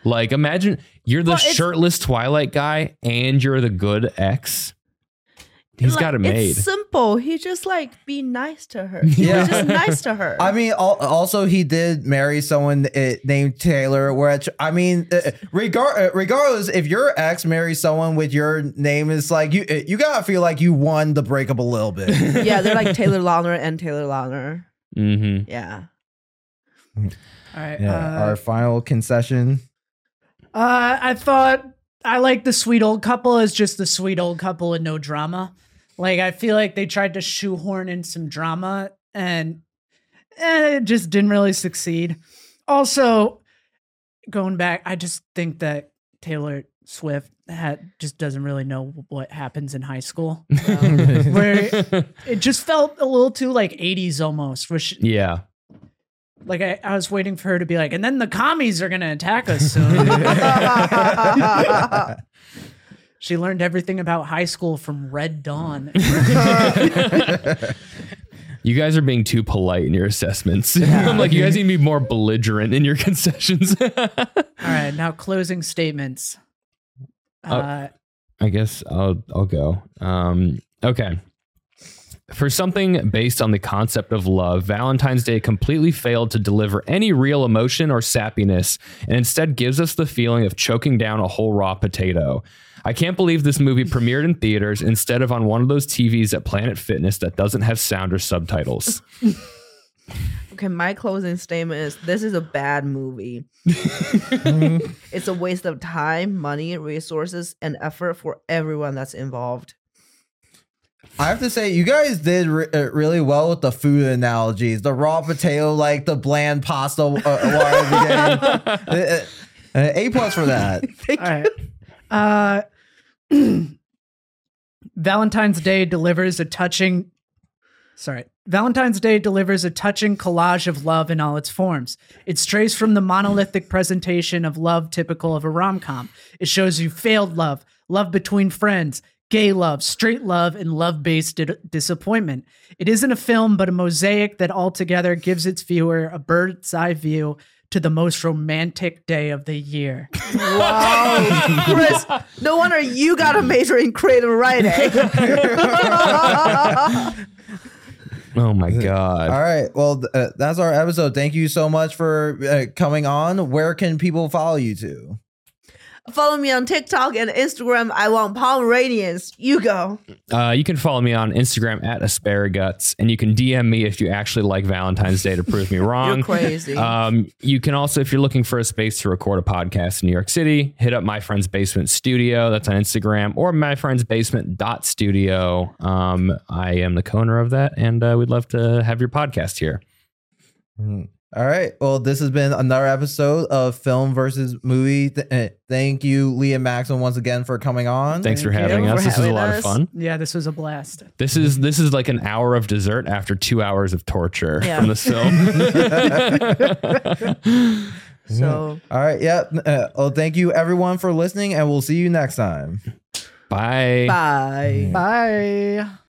Like, imagine you're the Well, shirtless Twilight guy and you're the good ex. He's Like, got it made. It's simple. He just like be nice to her. Yeah. He's just nice to her. I mean, al- also he did marry someone uh, named Taylor. Which I mean, uh, regard uh, regardless, if your ex marries someone with your name, it's like you you gotta feel like you won the breakup a little bit. yeah, they're like Taylor Lautner and Taylor Lautner. mm-hmm. Yeah. all right. yeah, uh, our final concession. Uh, I thought I like the sweet old couple as just the sweet old couple and no drama. Like I feel like they tried to shoehorn in some drama and eh, it just didn't really succeed. Also, going back, I just think that Taylor Swift had just doesn't really know what happens in high school. Um, where it just felt a little too like 80s almost, which Yeah. like I, I was waiting for her to be like, and then the commies are gonna attack us soon. She learned everything about high school from Red Dawn. You guys are being too polite in your assessments. I'm like, you guys need to be more belligerent in your concessions. All right, now closing statements. Uh, I guess I'll I'll go. Um, okay. For something based on the concept of love, Valentine's Day completely failed to deliver any real emotion or sappiness, and instead gives us the feeling of choking down a whole raw potato. I can't believe this movie premiered in theaters instead of on one of those TVs at Planet Fitness that doesn't have sound or subtitles. Okay, my closing statement is this is a bad movie. it's a waste of time, money, resources, and effort for everyone that's involved. I have to say, you guys did re- uh, really well with the food analogies. The raw potato, like the bland pasta uh, water the beginning. Uh, uh, A plus for that. all right. Uh, Valentine's Day delivers a touching. Sorry. Valentine's Day delivers a touching collage of love in all its forms. It strays from the monolithic presentation of love typical of a rom com. It shows you failed love, love between friends, gay love, straight love, and love based di- disappointment. It isn't a film, but a mosaic that altogether gives its viewer a bird's eye view to the most romantic day of the year. Wow, Chris! No wonder you got a major in creative writing. Oh my god. All right. Well, th- uh, that's our episode. Thank you so much for uh, coming on. Where can people follow you to? Follow me on TikTok and Instagram. I want Pomeranians. You go. Uh, you can follow me on Instagram at asparaguts, and you can DM me if you actually like Valentine's Day to prove me wrong. You're crazy. Um, you can also, if you're looking for a space to record a podcast in New York City, hit up my friend's basement studio. That's on Instagram or my friend's basement dot studio. Um, I am the co-owner of that, and uh, we'd love to have your podcast here. Mhm. All right. Well, this has been another episode of Film versus Movie. Th- uh, thank you, Leah Maxwell, once again for coming on. Thanks for Thank you having for us. This was a having lot us. of fun. Yeah, this was a blast. This is this is like an hour of dessert after two hours of torture Yeah. from this film. So. All right. Yeah. Uh, well, thank you, everyone, for listening, and we'll see you next time. Bye. Bye. Bye.